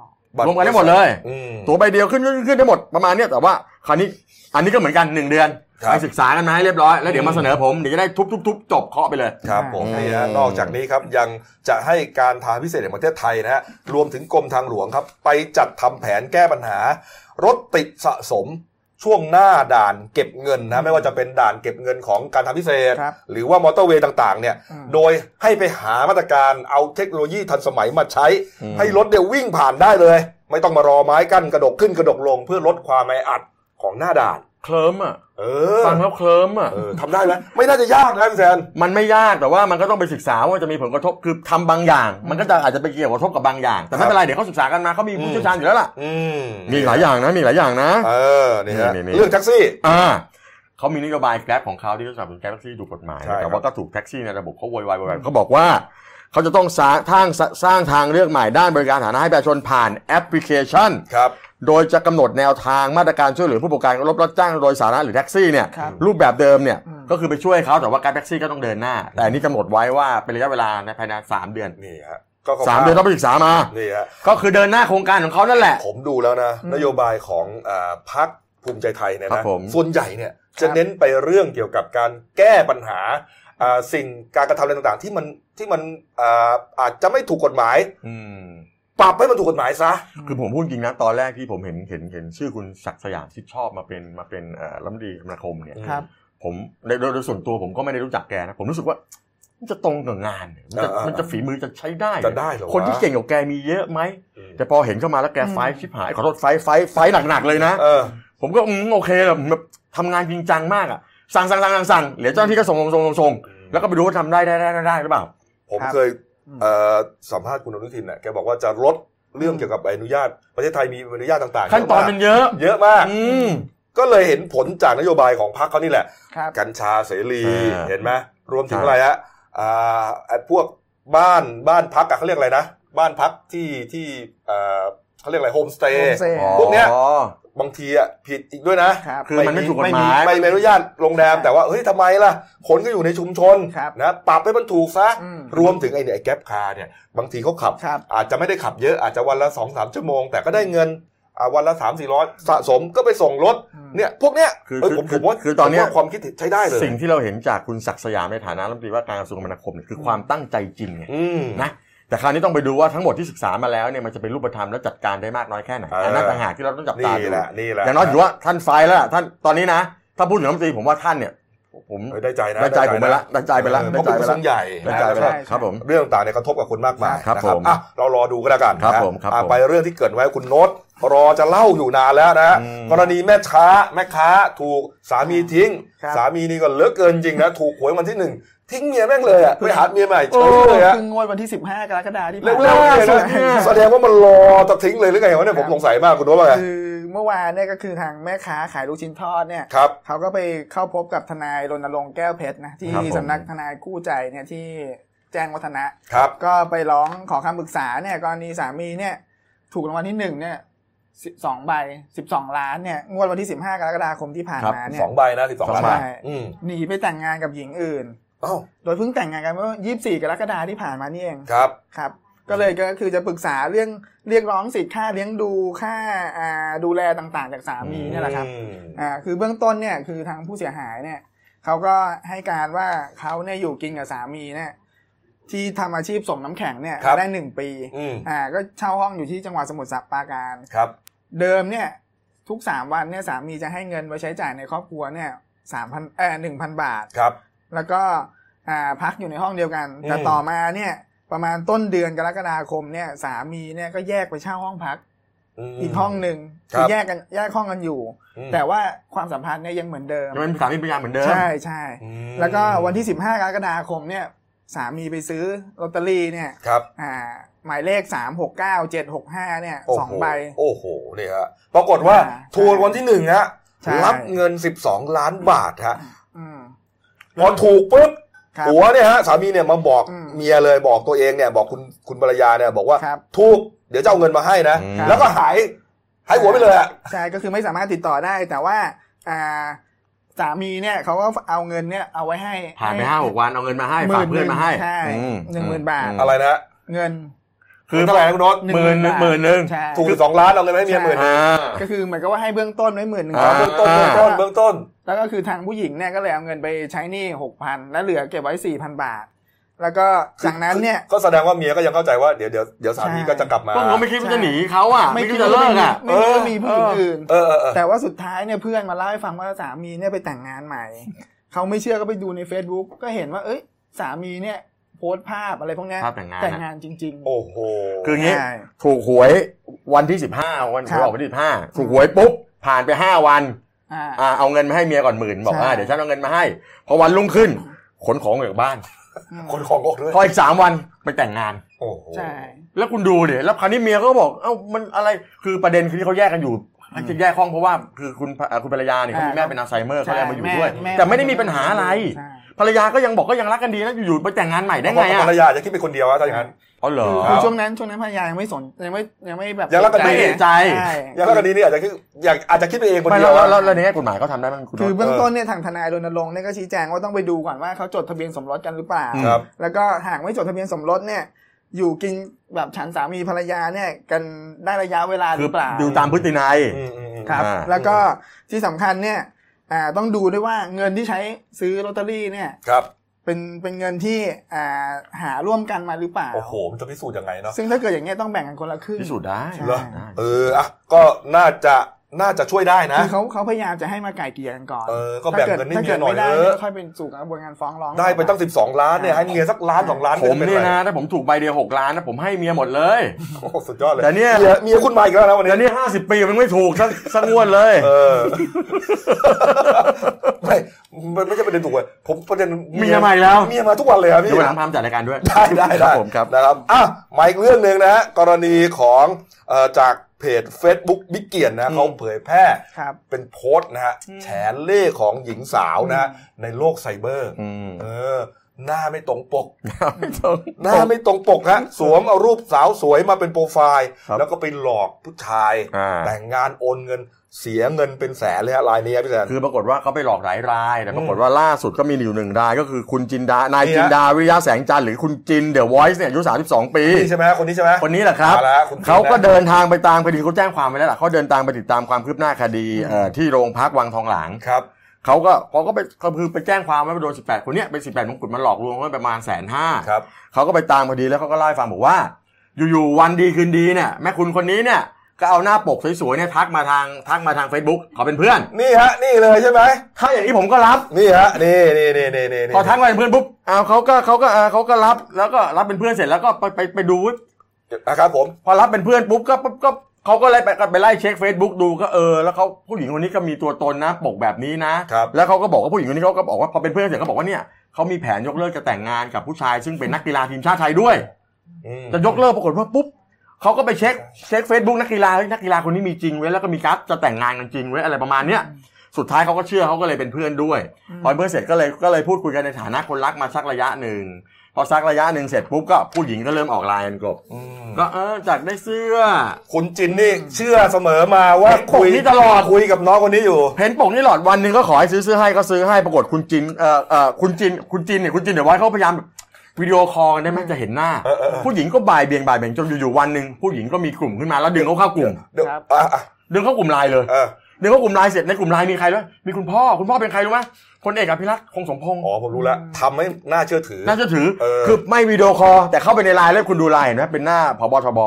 B: รวมกันได้หมดเลย
A: อืม
B: ตั๋วใบเดียวขึ้นขึ้นขึ้นได้หมดประมาณเนี้ยแต่ว่าคราวนี้อันนี้ก็เหมือนกันหนึ่งเดือน
A: ครับ
B: ไปศึกษากันมาให้เรียบร้อยแล้วเดี๋ยวมาเสนอผมเดี๋ยวจะได้ทุบๆๆจบเคาะไปเลย
A: ครับผม
B: อืม
A: นี่ฮะนอกจากนี้ครับยังจะให้การทางพิเศษแห่งประเทศไทยนะฮะรวมถึงกรมทางหลวงครับ ไปจัดทำแผนแก้ปัญหารถติดสะสม ช่วงหน้าด่านเก็บเงินนะไม่ว่าจะเป็นด่านเก็บเงินของการทางพิเศษ
F: ครับ
A: หรือว่ามอเตอร์เวย์ต่างๆเนี่ย
F: อืม
A: โดยให้ไปหามาตรการเอาเทคโนโลยีทันสมัยมาใช้
B: อืม
A: ให้รถเดี๋ยววิ่งผ่านได้เลย ไม่ต้องมารอไม้กั้นกระดกขึ้นกระดกลงเพื่อลดความแออัดของหน้าด่าน
B: เคลิ้มอะ
A: เออ
B: ฟังแล้วเคลิ้มอะ
A: เออทำได้ไหมไม่น่าจะยากนะพี่แซน
B: มันไม่ยากแต่ว่ามันก็ต้องไปศึกษาว่าจะมีผลกระทบคือทำบางอย่าง มันก็จะอาจจะไปเกี่ยวกระทบกับบางอย่าง แต่ไม่เป็นไรเดี๋ยวเขาศึกษากันมาเขามีผู้เชี่ยวชาญอยู่แล้วล่ะ
A: อืม
B: มีหลายอย่างนะมีหลายอย่างนะ
A: เออนี่ฮะ
B: นี่ๆๆ
A: เรื่องแท็กซี่
B: อ่าเขามีนโยบาย Grab ของเขาที่เขาสนับสนุน Grab แท็กซี่ถูกกฎหมาย
A: ใช่ครับ
B: แต่ว่าก็ถูกแท็กซี่ในระบบเขาโวยวายโวยวายเขาบอกว่าเขาจะต้องสร้างทางสร้างทางเลือกใหม่ด้านบริการฐานะให้ประชาชนผ่านแอปพลิเคชัน
A: ครับ
B: โดยจะกำหนดแนวทางมาตรการช่วยเหลือผู้ประกอบการรถรับจ้างโดยสาธารณะหรือแท็กซี่เนี่ย
F: ครับ
B: รูปแบบเดิมเนี่ย
F: อืม
B: ก็คือไปช่วยเขาแต่ว่าการแท็กซี่ก็ต้องเดินหน้า แต่อันนี้กำหนดไว้ว่าเป็นระยะเวลาในภายในสามเดือน
A: นี่ฮะก็คร่วๆ
B: สามเดือนต้องไปศึกษามา
A: นี่ฮะ
B: ก็คือเดินหน้าโครงการของเขานั่นแหละ
A: ผมดูแล้วนะ
F: อืม
A: นโยบายของอ่าพักภูมิใจไทยเนี่ย
B: ครั
A: นะ
B: บผม
A: ส่วนใหญ่เนี่ยจะ
F: ครับ
A: เน้นไปเรื่องเกี่ยวกับการแก้ปัญหาอ่าสิ่งการกระทำอะไรต่างๆ ที่มันที่มันอ่าอาจจะไม่ถูกกฎหมาย
B: อืม
A: ปรับให้มันถูกกฎหมายซะ
B: คือผมพูดจริงนะ ตอนแรกที่ผมเห็นเห็นเห็นชื่อคุณศักดิ์สยามชิดชอบมาเป็นมาเป็นเอ่อรัฐมนตรีคมนาคมเนี่ย
F: ครับ
B: ผมในโดยโดยส่วนตัวผมก็ไม่ได้รู้จักแกนะ ผมรู้สึกว่ามันจะตรงกับงานเนี่ยมันจะ
A: อ่าๆ
B: มันจะฝีมือจะใช้ได้
A: จะได้เหรอวะ
B: คนที่เก่งกว่าแกมีเยอะไหม แต่พอเห็นเข้ามาแล้วแกไฟท์ชิบหาย ขอโทษไฟท์ไฟท์ไฟท์หนักๆเลยนะ
A: เออ
B: ผมก็อืมโอเคแบบแบบทำงานจริงจังมากอะ สั่งสั่งสั่งสั่งสั่งเดี๋ยวเจ้าหน้าที่ก็ส่งส่งส่งส่งส่งแล้วก็ไปดูว่าทำได้ได้ได้ได้ได้หรือเปล่า
A: ผม
F: ครับ
A: เคยเอ่อ สัมภาษณ์คุณอนุทินเนี่ยแกบอกว่าจะลดเรื่องเกี่ยวกับใบอนุญาต ประเทศไทยมีใบอนุญาตต่างๆ
B: ขั้นตอนมันเยอะ
A: เยอะมาก
B: อืม
A: ก็เลยเห็นผลจากนโยบายของพรรคเขานี่แหละ
F: ครับ
A: กัญชาเสรี
B: อ่า
A: เห็นไหมรวมถึง
B: ใช่
A: อะไรฮะอ่าไอ้พวกบ้านบ้านพักอะเขาเรียกอะไรนะ บ้านพักที่ที่เอ่อเขาเรียกอะไรโฮมสเตย์
F: Homestay
A: พวกเนี้ย
B: อ๋อ
A: บางทีอะผิดอีกด้วยนะ
F: ครับ
B: คือมันไม่ถูกกฎหมาย
A: ไม่มีใบอนุญาตโรงแรมแต่ว่าเฮ้ยทำไมล่ะคนก็อยู่ในชุมชน
F: ครับ
A: นะปรับให้มันถูกซะ
F: อืม
A: รวมถึงไอ้เนี่ยไอ้ GrabCar เนี่ยบางทีเขาขับ
F: ครับ
A: อาจจะไม่ได้ขับเยอะอาจจะวันละสองสามชั่วโมง แต่ก็ได้เงินอ่าวันละสามสี่ร้อยสะสมก็ไปส่งรถ
F: อืม
A: เนี่ยพวกเนี้ย
B: คือ
A: เอ้ย
B: คือ
A: ผม
B: คือผ
A: มว่า
B: คือตอนเนี้ย
A: ผมว่าความคิดใช้ได้เลย
B: สิ่งที่เราเห็นจากคุณศักดิ์สยามในฐานะรัฐมนตรีว่าการกระทรวงคมนาคมเนี่ยคือความตั้งใจจริงไง
A: อืม
B: นะ แต่คราวนี้ต้องไปดูว่าทั้งหมดที่ศึกษามาแล้วเนี่ยมันจะเป็นรูปธรรมและจัดการได้มากน้อยแค่ไหน
A: เอออั
B: อันนั้นต่างหากที่เราต้องจับตา
A: นี่
B: ดู
A: แหละนี่แหละ
B: อย่างน้อยถือว่าท่านไฟล์แล้วล่ะท่านตอนนี้นะ ถ้าพูดถึงรัฐมนตรีผมว่าท่านเนี่ยผม
A: เออได้ใจนะ
B: ได้ใจผมไปละได้ใจไปละ
A: เออ
B: ได้
A: เพราะ
B: ใจ
A: เป็น
B: ไป
A: กระทร
B: ละ
A: วงใหญ่
B: ได้ใจไป
A: นะ
B: ละ
F: ใช่
B: ครับผม
A: เรื่องต่างๆเนี่ยกระทบกับคุณมากมาย
B: ครับ
A: นะ
B: ผม
A: อะเรารอดูก็แล้วกัน
B: ครับ
A: นะ
B: ผมครับ
A: อะ
B: ผม
A: ไปเรื่องที่เกริดไว้คุณโน้ตรอจะเล่าอยู่นานแล้วนะ
B: อืม
A: กรณีแม่ค้าแม่ค้าถูกสามีทิ้ง
F: ครับ
A: สามีนี่ก็เหลือเกินจริงนะถูกหวยวันที่หนึ่ง ทิ้งเมียแม่งเลยอะไปหาเมียใหม่เฉ
F: โอ้
A: ยเลยฮะ
F: คืองวดวันที่ 15กรกฎาคมที่
A: เร็
F: ผ่าน
A: ว
F: มา
A: ๆเลยนะแสดงว่ามันรอจะทิ้งเลยหรือไงวะเนี่ยผมสงสัยมากคุณโน้ตว่าไง
F: คือเมื่อวานเนี่ยก็คือทางแม่ค้าขายลูกชิ้นทอดเนี่ย
A: ครับ
F: เขาก็ไปเข้าพบกับทนายรณรงค์แก้วเพชรนะที่
B: ครับผม
F: สำนักทนายคู่ใจเนี่ยที่แจ้งวัฒนะ
A: ครับ
F: ก็ไปร้องขอคำปรึกษาเนี่ยกรณีสามีเนี่ย ถูกรางวัลที่หนึ่งเนี่ยสองใบสิบสองล้านเนี่ยงวดวันที่สิบห้ากรกฎาคมที่ผ่าน
B: ครับ
F: มาเนี่
A: ส
F: ย
A: องใบนะสิบสอง
B: สอง
A: ล้าน
B: ใบ
A: บาทอืม
F: หนีไปแต่งงานกับหญิงอื่น
A: เอ้า
F: โดยเพิ่งแต่งงานกันเมื่อยี่สี่กรกฎาที่ผ่านมานี่เอง
A: ครับ
F: ครับ ก็เลยก็คือจะปรึกษาเรื่องเรียกร้องสิทธิ์ค่าเลี้ยงดูค่าอ่าดูแลต่างๆ จากสามีเนี่ยแหละครับ
A: อืม
F: อ่าคือเบื้องต้นเนี่ยคือทางผู้เสียหายเนี่ยเขาก็ให้การว่าเขาเนี่ยอยู่กินกับสามีเนี่ยที่ทำอาชีพส่งน้ำแข็งเนี่ย
A: ครับ
F: ได้หนึ่งปี
A: อืม
F: อ่าก็เช่าห้องอยู่ที่จังหวัดสมุทรปราการ
A: ครับ
F: เดิมเนี่ยทุกสามวันเนี่ยสามีจะให้เงินไว้ใช้จ่ายในครอบครัวเนี่ยสามพันเออหนึ่งพันบาท
A: ครับ
F: แล้วก็อ่าพักอยู่ในห้องเดียวกัน แต่
A: อืม
F: ต่อมาเนี่ยประมาณต้นเดือนกรกฎาคมเนี่ยสามีเนี่ยก็แยกไปเช่าห้องพัก
A: ม
F: อีกห้องหนึ่ง
A: ครับ
F: คือแยกกันแยกห้องกันอยู่
A: อืม
F: แต่ว่าความสัมพันธ์เนี่ยยังเหมือนเดิม
B: ยังเป็นสามีภรรยาเหมือนเดิม
F: ใช่ใช่
A: อืม
F: แล้วก็วันที่15กรกฎาคมเนี่ยสามีไปซื้อลอตเตอรี่เนี่ย
A: ครับ
F: อ่าหมายเลข3 6 9 7 6 5เนี่ย
A: โอ้โห
F: สองใบ
A: โอ้โหนี่ฮะปรากฏว่า
F: อ่า
A: ถูกวันที่หนึ่งฮะ
F: ใช่
A: รับเงิน12ล้านบาทฮะ
F: อืม
A: พอถูกปุ๊บ
F: ครับ
A: หัวเนี่ยฮะสามีเนี่ยมาบอก
F: อืม
A: เมียเลยบอกตัวเองเนี่ยบอกคุณคุณภรรยาเนี่ยบอกว่า
F: ครับ
A: ถูกเดี๋ยวจะเอาเงินมาให้นะ
B: อืม
F: ครับ
A: แล้วก็หายหายหัวไปเลยอะ
F: ใช่ก็คือไม่สามารถติดต่อได้แต่ว่าอ่าสามีเนี่ยเขาก็เอาเงินเนี่ยเอาไว้ให้
B: ผ่านไปห้าหกวันเอาเงินมาให้ฝากเพื่อนมาให้
F: ใช่
B: อืม
F: หนึ่งหมื่นบาท
B: ม
A: อะไรนะ
F: เงิน
B: คือ
A: เท่าไหร่นะคุณโน้ต
B: หมื่นหนึ่งหมื่นหนึ่ง
F: ใช่
A: ถูกสองล้านเอาเงินมาให้เมียหมื่นหนึ่ง
B: อ่า
F: ก็คือเหมือนกับว่าให้เบื้องต้นไว้หมื่นหนึ่ง
B: อ่า
A: เบื้องต้นเบื้องต้นเบื้องต้น
F: แล้วก็คือทางผู้หญิงเนี่ยก็เลยเอาเงินไปใช้หนี้หกพันแล้วเหลือเก็บไว้สี่พันบาท แล้วก็จากนั้นเนี่ย
A: ก็แสดงว่าเมียก็ยังเข้าใจว่าเดี๋ยวเดี๋ยวเดี๋ยวสามี
F: ใช่
A: ก็จะกลับมา
B: ก็เขาไม่คิดว่าจะหนีเขาอะ ไม่คิดจะเลิกอะ
F: ไม่คิดว่ามีผู้หญิงอื่น
A: เออเออเออ
F: แต่ว่าสุดท้ายเนี่ยเพื่อนมาเล่าให้ฟังว่าสามีเนี่ยไปแต่งงานใหม่ เขาไม่เชื่อก็ไปดูใน Facebook ก็เห็นว่าเอ้ยสามีเนี่ย โพสต์ภาพอะไรพวกเนี้ย
B: ภาพแต่งงาน
F: แต่ง
B: นะ
F: งานจริง
A: โอ้โห
B: คืออย่างงี้
F: ใช่
B: ถูกหวยวันที่สิบห้าวัน
F: ครับ
B: หวยออกวันที่สิบห้าถูกหวยปุ๊บผ่านไปห้าวัน
F: ๆอ่า
B: อ่าเอาเงินมาให้เมียก่อนหมื่นบอก
F: ใช่
B: ว่าเดี๋ยวฉันเอาเงินมาให้พอวันรุ่งขึ้นขนของออกจากบ้าน
A: คนของอกด้วย
B: พออีกสามวันไปแต่งงาน
A: โอ้โห
F: ใช่
B: แล้วคุณดูดิแล้วคราวนี้เมียก็บอกเอ้ามันอะไรคือประเด็นคือที่เขาแยกกันอยู่จะแยกห้องเพราะว่าคือคุณอ่าคุณภรรยาเนี่ยเขามีแม่เป็นอัลไซเมอร์เขาเลยเอามาอยู่ด้วย
F: แม่
B: แต่ไม่ได้มีปัญหาอะไร
F: ใช่
B: ภรรยาก็ยังบอกก็ยังรักกันดีนะอยู่ๆไปแต่งงานใหม่ได้ไง
A: เพราะ
B: อะ
A: ภรรยาจะคิดเป็นคนเดียวอะถ้าอย่างนั้น
B: อ๋อเหรอ
F: คือ
A: ค
F: คื
A: รั
F: อบช่วงนั้นช่วงนั้นภรรยายังไม่สนยังไม่ยังไม่แบบ
A: ยังรักกันดี
B: ไม่เห็นใจ
F: ใช่
A: อย่างแล้วคดีนี้อาจจะคิดอยากอาจจะคิดไปเองคน
B: ไม่
A: เดี
B: แล้
A: ยวว
B: แล้ว
A: อะ
B: แล้วในแง่กฎหมายเขาทำได้ไหมคุณ
F: คือ
B: โน้ต
F: เบื้องต้นเนี่ยทางทนายรณรงค์เนี่ยก็ชี้แจงว่าต้องไปดูก่อนว่าเขาจดทะเบียนสมรสกันหรือเปล่า
A: ครับ
F: แล้วก็หากไม่จดทะเบียนสมรสเนี่ยอยู่กินแบบฉันสามีภรรยาเนี่ยกันได้ระยะเวลาห
B: คื
F: รืออเปล่า
B: ดูตามพฤตินัย
A: อืมอืมอืม
F: ครับ
B: อ่า
F: แล้วก็ที่สำคัญเนี่ย อ่าต้องดูด้วยว่าเงินที่ใช้ซื้อลอตเตอรี่เนี่ย
A: ครับ
F: เป็นเป็นเงินที่อ่าหาร่วมกันมาหรือเปล่า
A: โอ้โห มันจะพิสูจน์ยังไงเนาะ
F: ซึ่งถ้าเกิดอย่างเงี้ยต้องแบ่งกันคนละครึ่ง
B: พิสูจน์ได้
F: ใช่
A: เหรอเอออะก็น่าจะ น่าจะช่วยได้นะ
F: คือเขาเขาพยายามจะให้มาไก่เกลี่ยกันก่อน
A: เออก็แบ่ง
F: ถ้า
A: เงินให้
F: ถ้า
A: เมี
F: เกิ
A: ย
F: ด
A: หน่อย
F: ไม่ได้
A: เถอะ
F: ค่อยเป็นสู่กระบวนการฟ้องร้อง
A: ได้ไปตั้ง 12 ล้านเนี่ยให้เมียสักล้านสองล้าน
B: ผม
A: ไม่
B: เนี่ย
A: ป็ไร
B: นะถ้าผมถูกใบเดียวหกล้านนะผมให้เมียหมดเลย
A: โอ้โหสุดยอดเลย
B: แต่เนี่ย
A: เมียเมียคุณมาอีกแล้วนะวันนี้
B: แต่เนี่ยห้าสิบปีมันไม่ถูกสักสักงวดเลย
A: เออไม่มันไม่ใช่ประเด็นถูกเลยผมประเด็น
B: เมียใหม่แล้ว
A: เมียมาทุกวันเลยครับพี่
B: เดี๋ยววันหลังพามจัดรายการด้วย
A: ได้ได้
B: ครั
A: ได้
B: บผมครับ
A: นะครับอะมาอีกเรื่องหนึ่งนะฮะกรณีของเอ่อจาก เพจ Facebook บิ๊กเกียนนะ
B: อืม
A: เขาเผยแพร่
F: ครับ
A: เป็นโพสต์นะฮะแฉเล่ห์ของหญิงสาวนะฮะ
F: อืม
A: ในโลกไซเบอร์
B: อืม
A: เอหน้าไม่ตรงปก
B: ไม่ต้อง
A: หน้าไม่ตรงปกฮะ สวมเอารูปสาวสวยมาเป็นโปรไฟล์
B: ครับ
A: แล้วก็ไปหลอกผู้ชาย
B: อ่า
A: แต่งงานโอนเงิน เสียเงินเป็นแสนเลยฮะรายนี้ครับพี่แซน
B: คือปรากฏว่าเขาไปหลอกหลายรายแต่
A: อืม
B: ปรากฏว่าล่าสุดก็มีอยู่หนึ่งราย ก็คือคุณจินดานาย
A: นี่ฮะ
B: จินดาวิริยะแสงจันทร์หรือคุณจิน The Voice เนี่ยอายุ32 ปี
A: นี่ใช่ไหมฮะคนนี้ใช่ไหม
B: คนนี้แหละครับ
A: มาแล้วคุณจินนะ
B: เขาก็เดินทางไปตามคดีเขาแจ้งความไปแล้วล่ะเขาเดินทางไปติดตามความคืบหน้าคดีเอ่อที่โรงพักวังทองหลาง
A: ครับ
B: เขาก็เขาก็ไปก็คือไปแจ้งความไว้ว่าโดน 18 คนเนี้ยเป็น 18มงกุฎมาหลอกลวงไว้ประมาณแสนห้า
A: ครับ
B: เขาก็ไปตามคดีแล้วเขาก็เล่าให้ฟังบอกว่า อยู่ๆวันดีคืนดีเนี่ยแม่คุณคนนี้เนี่ย ก็เอาหน้าปกสวยๆเนี่ยทักมาทางทักมาทาง Facebook ขอเป็นเพื่อน
A: นี่ฮะ นี่เลยใช่ไหม
B: ถ้าอย่างนี้ผมก็รับ
A: นี่ฮะ นี่นี่นี่นี่นี่นี่
B: พอทักมาเป็นเพื่อนปุ๊บเอาเขาก็เขาก็เอ่อเขาก็รับแล้วก็รับเป็นเพื่อนเสร็จแล้วก็ไปไปไปดู
A: นะครับผม
B: พอรับเป็นเพื่อนปุ๊บก็ปุ๊บก็เขาก็เลยไปก็ไปไล่เช็ค Facebook ดูก็เออแล้วเขาผู้หญิงคนนี้ก็มีตัวตนนะปกแบบนี้นะ
A: ครับ
B: แล้วเขาก็บอกว่าผู้หญิงคนนี้เขาก็บอกว่าพอเป็นเพื่อนเสร็จเขาบอกว่าเนี่ยเขามีแผนยกเลิกจะแต่งงานกับผู้ชายซึ่งเป็นนักกีฬาทีมชาติไทยด้วย
A: อืม
B: จะยกเลิกปรากฏว่าปุ๊บ เขาก็ไปเช็คเช็ค Facebook นักกีฬาเฮ้ยนักกีฬาคนนี้มีจริงเว้ยแล้วก็มีการ์ดจะแต่งงานกันจริงเว้ยอะไรประมาณเนี้ยสุดท้ายเขาก็เชื่อเขาก็เลยเป็นเพื่อนด้วยพอเป็นเพื่อนเสร็จก็เลยก็เลยพูดคุยกันในฐานะคนรักมาสักระยะหนึ่งพอสักระยะหนึ่งเสร็จปุ๊บก็ผู้หญิงก็เริ่มออกไลน์กันกบ
A: อืม
B: ก็เออจากได้เสื้อ
A: คุณจินนี่เชื่อเสมอมาว่า
B: เห็นปก
A: คุย
B: นี้ตลอด
A: คุยกับน้องคนนี้อยู่
B: เห็นปกนี่หลอดวันหนึ่งก็ขอให้ซื้อเสื้อให้ก็ซื้อให้ปรากฏคุณจินเอ่อเอ่อคุณจินคุณจินเนี่ยคุณจินเดี๋ยวไว้เขาพยายามแบบ video call กันได้ไหมจะเห็นหน้า
A: เออเออเออ
B: ผู้หญิงก็บ่ายเบี่ยงบ่ายเบี่ยงจนอยู่ๆวันหนึ่งผู้หญิงก็มีกลุ่มขึ้นมาแล้วดึงเขาเข้ากลุ่ม
A: เดี๋ยว
F: ครับ
A: อะอะ
B: ดึงเข้ากลุ่มไลน์เลย
A: เออ
B: ดึงเข้ากลุ่มไลน์เสร็จในกลุ่มไลน์มีใครด้วยมีคุณพ่อคุณพ่อเป็นใครรู้ไหมพลเอกอภิรัชต์คงสมพงษ์
A: อ๋อผมรู้แล้วทำให้น่าเชื่อถือ
B: น่าเชื่อถือ
A: เออ
B: คือไม่ video call แต่เข้าไปในไลน์แล้วคุณดูไลน์เห็นไหมเป็นหน้าผบทบ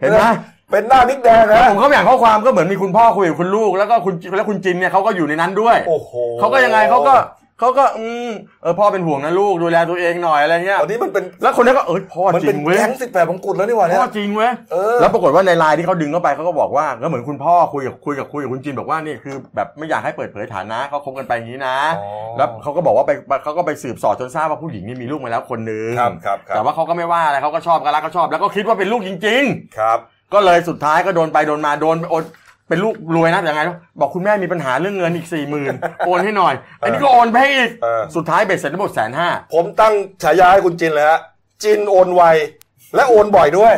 B: เห็นไหม
A: เป็นหน้าบิ๊กแดง
B: แล้ว
A: นะ
B: ผมเข้าไปอ่านข้อความก็เหมือนมีคุณพ่อคุยกับคุณลูกแล้วก็คุณแล้วคุณจินเนี่ยเขาก็อยู่ในนั้นด้วย
A: โอ้โห
B: เขาก็ยังไงเขาก็ เขาก็อืมเออพ่อเป็นห่วงนะลูกดูแลตัวเองหน่อยอะไรเงี้ย
A: ตอนนี้มันเป็น
B: แล้วคนนี้ก็เออพ่อ
A: มัน
B: จริ
A: เป็น
B: งเว้ย
A: แก๊งสิบแปดมงกุฎแล้วนี่หว่าเนี่ย
B: พ่อจริงเว้ย
A: เออ
B: แล้วปรากฏว่าในไลน์ที่เขาดึงเข้าไปเขาก็บอกว่าก็เหมือนคุณพ่อคุยกับคุยกับคุยกับคุณจินบอกว่านี่คือ แบบไม่อยากให้เปิดเผยฐานะเขาคบกันไปอย่างนี้นะ
A: อ๋อ
B: แล้วเขาก็บอกว่าไปเขาก็ไปสืบสอดจนทราบว่าผู้หญิงนี่มีลูกมาแล้วคนนึง
A: ครับครับครั
B: แต่
A: บ
B: ว่าเขาก็ไม่ว่าอะไรเขาก็ชอบกันรักก็ชอบ แล้วก็คิดว่าเป็นลูกจริง
A: ครับ
B: ๆก็เลยสุดท้ายก็โดนไปโดนมาโดนโอน เป็นลูกรวยนะยังไงรู้บอกคุณแม่มีปัญหาเรื่องเงินอีกสี่หมื่นโอนให้หน่อย อันนี้ก็โอนไปให้อีก
A: เออ
B: สุดท้ายเบ็ดเสร็จทั้งหมดแสนห้า
A: ผมตั้งฉายาให้คุณจินเลยฮะจินโอนไวและโอนบ่อยด้วย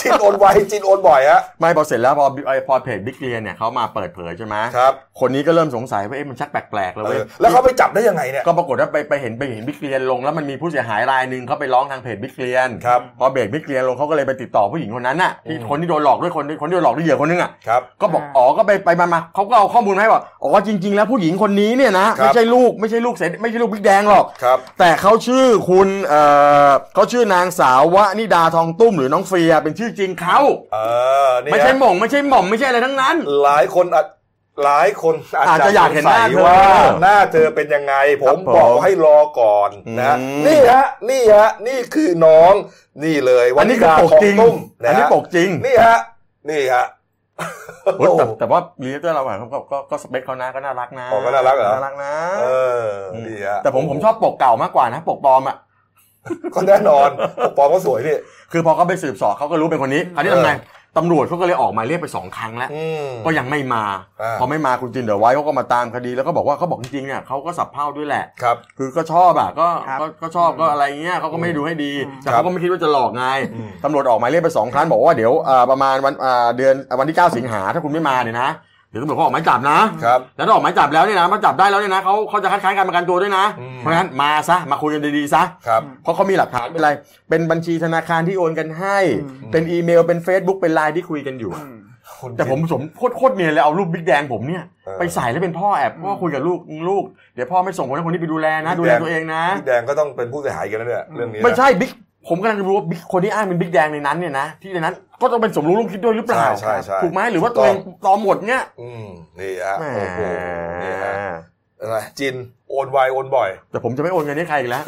A: จินโอนไวจินโอนบ่อยฮะ
B: ไม่พอเสร็จแล้วพอไอพอเพจบิ๊กเกรียนเนี่ยเขามาเปิดเผยใช่ไหม
A: ครับ
B: คนนี้ก็เริ่มสงสัยว่าเอ๊ะมันชักแปลกๆแล้ว
A: เอ
B: เว้ย
A: อแล้วเขาไปจับได้ยังไงเนี่ย
B: ก็ปรากฏว่าไปไปเห็นไปเห็นบิ๊กเกรียนลงแล้วมันมีผู้เสียหายรายหนึ่งเขาไปร้องทางเพจบิ๊กเกรียน
A: ครับ
B: พอเพจบิ๊กเกรียนลงเขาก็เลยไปติดต่อผู้หญิงคนนั้นน่ะที่
A: อืม
B: คนที่โดนหลอกด้วยคนคนที่โดนหลอกด้วยเหยื่อคนนึงอะ
A: ครับ
B: ก็บอก
F: อ่า
B: อ๋อก็ไปไปมามาเขาก็เอาข้อมูลมาให้ว่าอ๋อจริง ๆ แล้วผู้หญิงคนนี้เนี่ยนะครับไม่ใช่ลูกไม่ใช่ลูกเสไม่ใช่ลูกบิ๊กแดงหรอก
A: ครับ
B: แต่เขาชื่อคุณเอ่อเขาชื่อนางสาววนิดาทองตุ้มหรือน้องเฟียเป็นชื่อจริงเขา
A: เออนี่
B: ไม่ใช่
A: ฮะ
B: หม่งไม่ใช่หม่อมไม่ใช่อะไรทั้งนั้น
A: หลายคนอาจหลายคนอาจ
B: อาจจะอยากเห็นหน้า
A: สงสัย
B: เธอ
A: ว่าหน้าเธอเป็นยังไงผ
B: ครั
A: ม
B: บผม
A: บอกให้รอก่อนนะ
B: อืม
A: นี่ฮะนี่ฮะนี่คือน้อง นี่เลย
B: อันนี้คือ
A: ดา
B: ปก
A: ทอง
B: จริง
A: ตุ้ม
B: อัน
A: นะ
B: นี้
A: ฮะ
B: ปกจริง
A: นี่ฮะนี่ฮะ
B: โอ้ยแต่แต่ว่าลีเตอร์เราอะเขาก็ก็ก็สเปคเขานะก็น่ารักนะ
A: อ๋อก็น่ารักเหรอ
B: น่ารักนะ
A: เออนี่ฮะ
B: แต่ผมผมชอบปกเก่ามากกว่านะ ปกปลอมอะ
A: ก็แน่นอนปกปอมก็สวยนี่
B: คือพอเขาไปสืบสอบเขาก็รู้เป็นคนนี้คราวนี้ทำไงตำรวจเขาก็เลยออกหมายเรียกไปสองครั้งแล้ว
A: อืม
B: ก็ยังไม่มา
A: อ่า
B: พอไม่มาคุณจินเดอร์ไว้เขาก็มาตามคดีแล้วก็บอกว่าเขาบอกจริงๆเนี่ยเขาก็สับเพ่าด้วยแหละ
A: ครับ
B: คือก็ชอบอะก็
F: ครับ
B: ก็ก็ชอบก็อะไรเงี้ยเขาก็ไม่ดูให้ดีแต่
A: ครับ
B: เขาก็ไม่คิดว่าจะหลอกไง
A: อืม
B: ตำรวจออกหมายเรียกไปสองครั้งบอกว่าเดี๋ยวอ่าประมาณวันอ่าเดือนวันที่ 9 สิงหาถ้าคุณไม่มาเนี่ยนะ เดี๋ยวตำรวจเขาออกหมายจับนะ
A: ครับ
B: แล้วถ้าออกหมายจับแล้วเนี่ยนะมาจับได้แล้วเนี่ยนะเขาเขาจะคัดค้านการประกันตัวด้วยนะ
A: อืม
B: เพราะฉะนั้นมาซะมาคุยกันดีๆซะ
A: ครับ
B: เพราะเขามีหลักฐานเป็นอะไร เป็นบัญชีธนาคารที่โอนกันให้
F: อืม
B: เป็นอีเมล เป็น Facebook เป็นไลน์ที่คุยกันอยู่
F: อืม
A: คุณ
B: แต่ผมสมโคตรโคตรเนียนเลยเอารูปบิ๊กแดงผมเนี่ย
A: เออ
B: ไปใส่แล้วเป็นพ่อแอบพ่อคุยกับลูกลูก เดี๋ยวพ่อไม่ส่งคนให้คนนี้ไปดูแลนะ ดูแลตัวเองนะ
A: พี่แดงก็ต้องเป็นผู้เสียหายกันแล้วเนี่ยเรื่องนี้นะ
B: ไม่ใช่บิ๊ก ผมกำลังจะรู้ว่า Big- คนที่อ้างเป็นบิ๊กแดงในนั้นเนี่ยนะที่ในนั้นก็ต้องเป็นสมรู้ร่วมคิดด้วยหรือเปล่า
A: ใช่ใช่ใช่
B: ถูกไหมหรือว่า
A: ถูก
B: ตัว
A: ต้
B: เอ
A: อง
B: งปลอมหมดเนี่ย
A: อืมนี่ฮะ
B: แหม
A: โอ้โหนี่ฮะ อะไรจินโอนไวโอนบ่อย
B: แต่ผมจะไม่โอนเงินให้ใครอีกแล้ว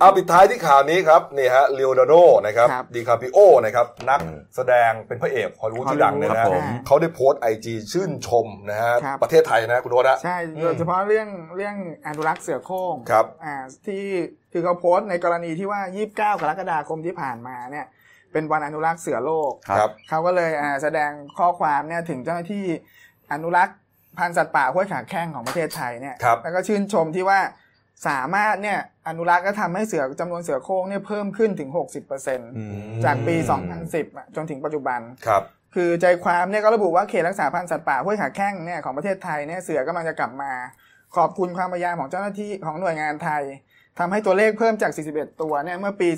A: เอาปิดท้ายที่ข่าวนี้ครับนี่ฮะเลโอนาร์โดนะครับ
F: ครับ
A: ดีคาปิโอนะครับนัก
B: อืม
A: แสดงเป็นพระเอกฮอลลีวูด
F: ฮอลลีวูด
A: ชื่อดังเลย
B: ครั
A: นะ
B: บผม
A: เขาได้โพสต์ไอจีชื่นชมนะฮะ
F: ครับ
A: ประเทศไทยนะคุณโทษนะ
F: ใช่
A: อืม
F: โดยเฉพาะเรื่องเรื่องอนุรักษ์เสือโคร่ง
A: ครับ
F: อ่าที่คือเขาโพสต์ในกรณีที่ว่า 29 กรกฎาคมที่ผ่านมาเนี่ยเป็นวันอนุรักษ์เสือโลก
A: ครับ
F: เขาก็เลยอ่าแสดงข้อความเนี่ยถึงเจ้าหน้าที่อนุรักษ์ พันธุ์สัตว์ป่าห้วยขาแข้งของประเทศไทยเนี่ย
A: ครับ
F: แล้วก็ชื่นชมที่ว่าสามารถเนี่ยอนุรักษ์ก็ทำให้เสือจำนวนเสือโคร่งเนี่ยเพิ่มขึ้นถึง 60%จากปี 2010อะจนถึงปัจจุบัน
A: ครับ
F: คือใจความเนี่ยก็ระบุว่าเขตรักษาพันธุ์สัตว์ป่าห้วยขาแข้งเนี่ยของประเทศไทยเนี่ยเสือกำลังจะกลับมา ขอบคุณความพยายามของเจ้าหน้าที่ของหน่วยงานไทยทำให้ตัวเลขเพิ่มจาก 41 ตัวเนี่ยเมื่อปี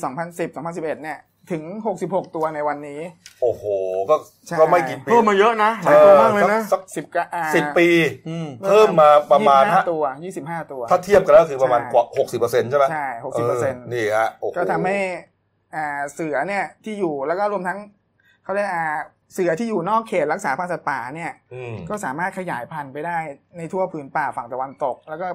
F: 2010-2011 เนี่ย ถึง 66 ตัวในวันนี้
A: โอ้โห ก็
F: ใช่
A: ก็ไม่กี่ปี
B: เพิ่มมาเยอะนะหลายตัวมากเลยนะ
A: สัก
F: 10ก็อ่า
A: สิบปี
B: อืม
A: เพิ่มมาประมาณฮะ
F: 25ตัว 25 ตัว
A: ถ้าเทียบกันแล้วคือประมาณ
F: ใช่
A: กว่าหกสิบเปอร์เซ็นต์ใช่ไหม
F: ใช่ 60%
A: นี่ฮะโอ้โห
F: ก็ทำให้อ่าเสือเนี่ยที่อยู่แล้วก็รวมทั้งเขาเรียกอ่าเสือที่อยู่นอกเขตรักษาพันธุ์สัตว์ป่าเนี่ย
A: อืม
F: ก็สามารถขยายพันธุ์ไปได้ในทั่วผืนป่าฝั่งตะวันตก แล้วก็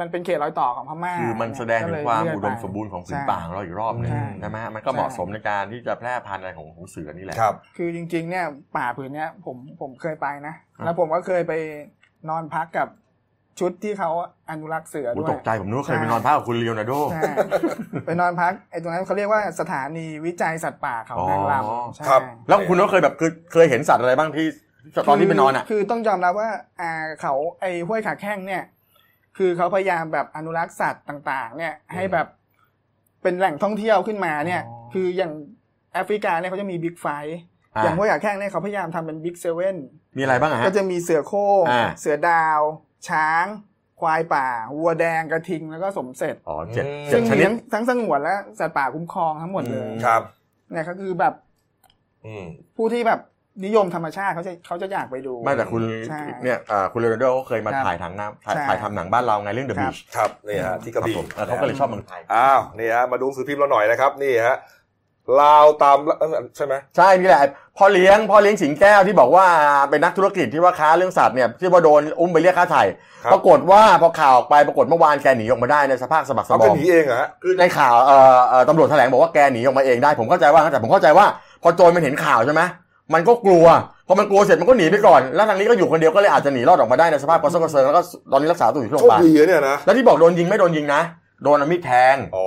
F: มันเป็นเขตรอยต่อของพม่า
B: คือมันแสดงถึงความอุดมสมบูรณ์ของผืนป่าของเราอีกรอบหนึง
F: ใช่
B: ใช่ไหมมันก็เหมาะสมในการที่จะแพร่พันธุ์อะไรของของเสือนี่แหละ
A: ครับ
F: คือจริงๆเนี่ยป่าผืนเนี้ยผมผมเคยไปนะ
B: ครับ
F: แล้วผมก็เคยไปนอนพักกับชุดที่เขาอนุรักษ์เสือ
B: โอ้
F: ด้วย
B: ตกใจผมนึกว่าเคยไปนอนพักกับคุณลีโอนาร์โด
F: ใช่ไปนอนพักไอ้ตรงนั้นเขาเรียกว่าสถานีวิจัยสัตว์ป่าเขานางล
B: อ๋อำ
F: ใช่
A: ครับ
B: แล้วคุณก็เคยแบบคือเคยเห็นสัตว์อะไรบ้างที่ตอนที่ไปนอนอะ
F: คือต้องยอมรับว่าอ่าเขาไอ้ห้วยขาแข้งเนี่ย คือเขาพยายามแบบอนุรักษ์สัตว์ต่าง ๆ เนี่ยให้แบบเป็นแหล่งท่องเที่ยวขึ้นมาเนี่ย
B: อ๋อ
F: คืออย่างแอฟริกาเนี่ยเขาจะมี Big Five
B: อ่า
F: อย่างห้วยขาแข้งเนี่ยเขาพยายามทำเป็น Big Seven
B: มีอะไรบ้างอะฮะ
F: ก็จะมีเสือโคร่ง
B: อ่า
F: เสือดาว ช้าง ควายป่า วัวแดงกระทิงแล้วก็สมเสร็จ
B: อ๋อเจ็ด
A: อืม
B: เจ็
F: ซึ่งมีทั้งทั้งสงวนและสัตว์ป่าคุ้มครองทั้งหมดเลย
B: อืม
A: ครับ
F: เนี่ยก็คือแบบ
A: อืม
F: ผู้ที่แบบ นิยมธรรมชาติเขาจะเขาจะอยากไปดู
B: ไม่แต่คุณ
F: ใช่
B: เนี่ยอ่าคุณลีโอนาร์โดเขาเคยมา
F: ครับ
B: ถ่ายทางน้ำถ่าย
F: ใช่
B: ถ่ายทำหนังบ้านเราไงเรื่อง The
F: ครับ
B: Beach
A: ครับนี่ฮะที่กระบี่
B: ครับผมเออเขาก็เลยชอบเมืองไทย
A: อ้าวนี่ฮะมาดูหนังสือพิมพ์เราหน่อยนะครับนี่ฮะลาวตามเอ้ยใช่ไหม
B: ใช่นี่แหละพ่อเลี้ยงพ่อเลี้ยงสิงแก้วที่บอกว่าเป็นนักธุรกิจที่ว่าค้าเรื่องสัตว์เนี่ยที่ว่าโดนอุ้มไปเรียกค่าไถ่
A: ครับ
B: ปรากฏว่าพอข่าวออกไปปรากฏเมื่อวานแกหนีออกมาได้ในสภาพสะบักสะ
A: เขา
B: บ
A: ก็
B: อม
A: หนีเองเหรอฮะ
B: คือในข่าวเอ่อเอ่อตำรวจแถลงบอกว่าแกหนีออกมาเองได้ผมเข้าใจว่างั้นแต่ผมเข้าใจว่า พอโจรมันเห็นข่าวใช่ไหม มันก็กลัวพอมันกลัวเสร็จมันก็หนีไปก่อน แล้วทางนี้ก็อยู่คนเดียวก็เลยอาจจะหนีรอดออกมาได้ในสภาพกระเซาะกระเซิงแล้วก็ตอนนี้รักษาตัวอยู่ที่โรง
A: โช
B: พยาบาลโชค
A: ดีอะเนี่ยนะ
B: แล้วที่บอกโดนยิงไม่โดนยิงนะโดนเอามีดแทง
A: อ๋อ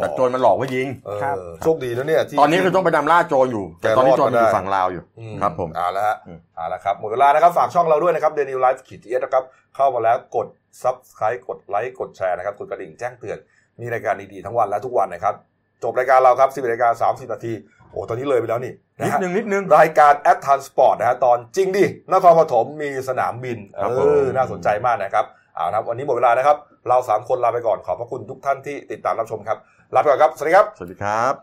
B: แต่โจรมันหลอกว่ายิง
A: เออ
F: ครับ
A: โชคดีนะเนี่ยที่
B: ตอนนี้คือต้องไปดำล่าโจรอยู่ แต่ตอนนี้โจรมันอยู่ฝั่งลาวอยู่
A: อื
B: ครับผม
A: เอาละฮะ
B: อืม
A: เอาละครับ หมดเวลานะครับ ฝากช่องเราด้วยนะครับเดลินิวส์ขีด X นะครับ เข้ามาแล้วกด subscribe กดไลค์กดแชร์นะครับ กดกระดิ่งแจ้งเตือน มีรายการดีๆ ทั้งวันและทุกวันนะครับ จบรายการเราครับ 10นาฬิกา30 นาทีโอ้ตอนนี้เลยไปแล้วนี่
B: นิ
A: นะ
B: ด
A: ฮะ
B: นึงนิดนึง
A: รายการ a t t a n Sport นะฮะตอนจริงดินครปฐมมีสนามบิน
B: ครับ
A: เอ
B: ผม
A: อน่าสนใจมากนะครับเอานะครับวันนี้หมดเวลานะครับ เราสามคนลาไปก่อนขอบพระคุณทุกท่านที่ติดตามรับชมครับลาไปก่อนครับ สวัสดีครับ
B: สวัสดีครับ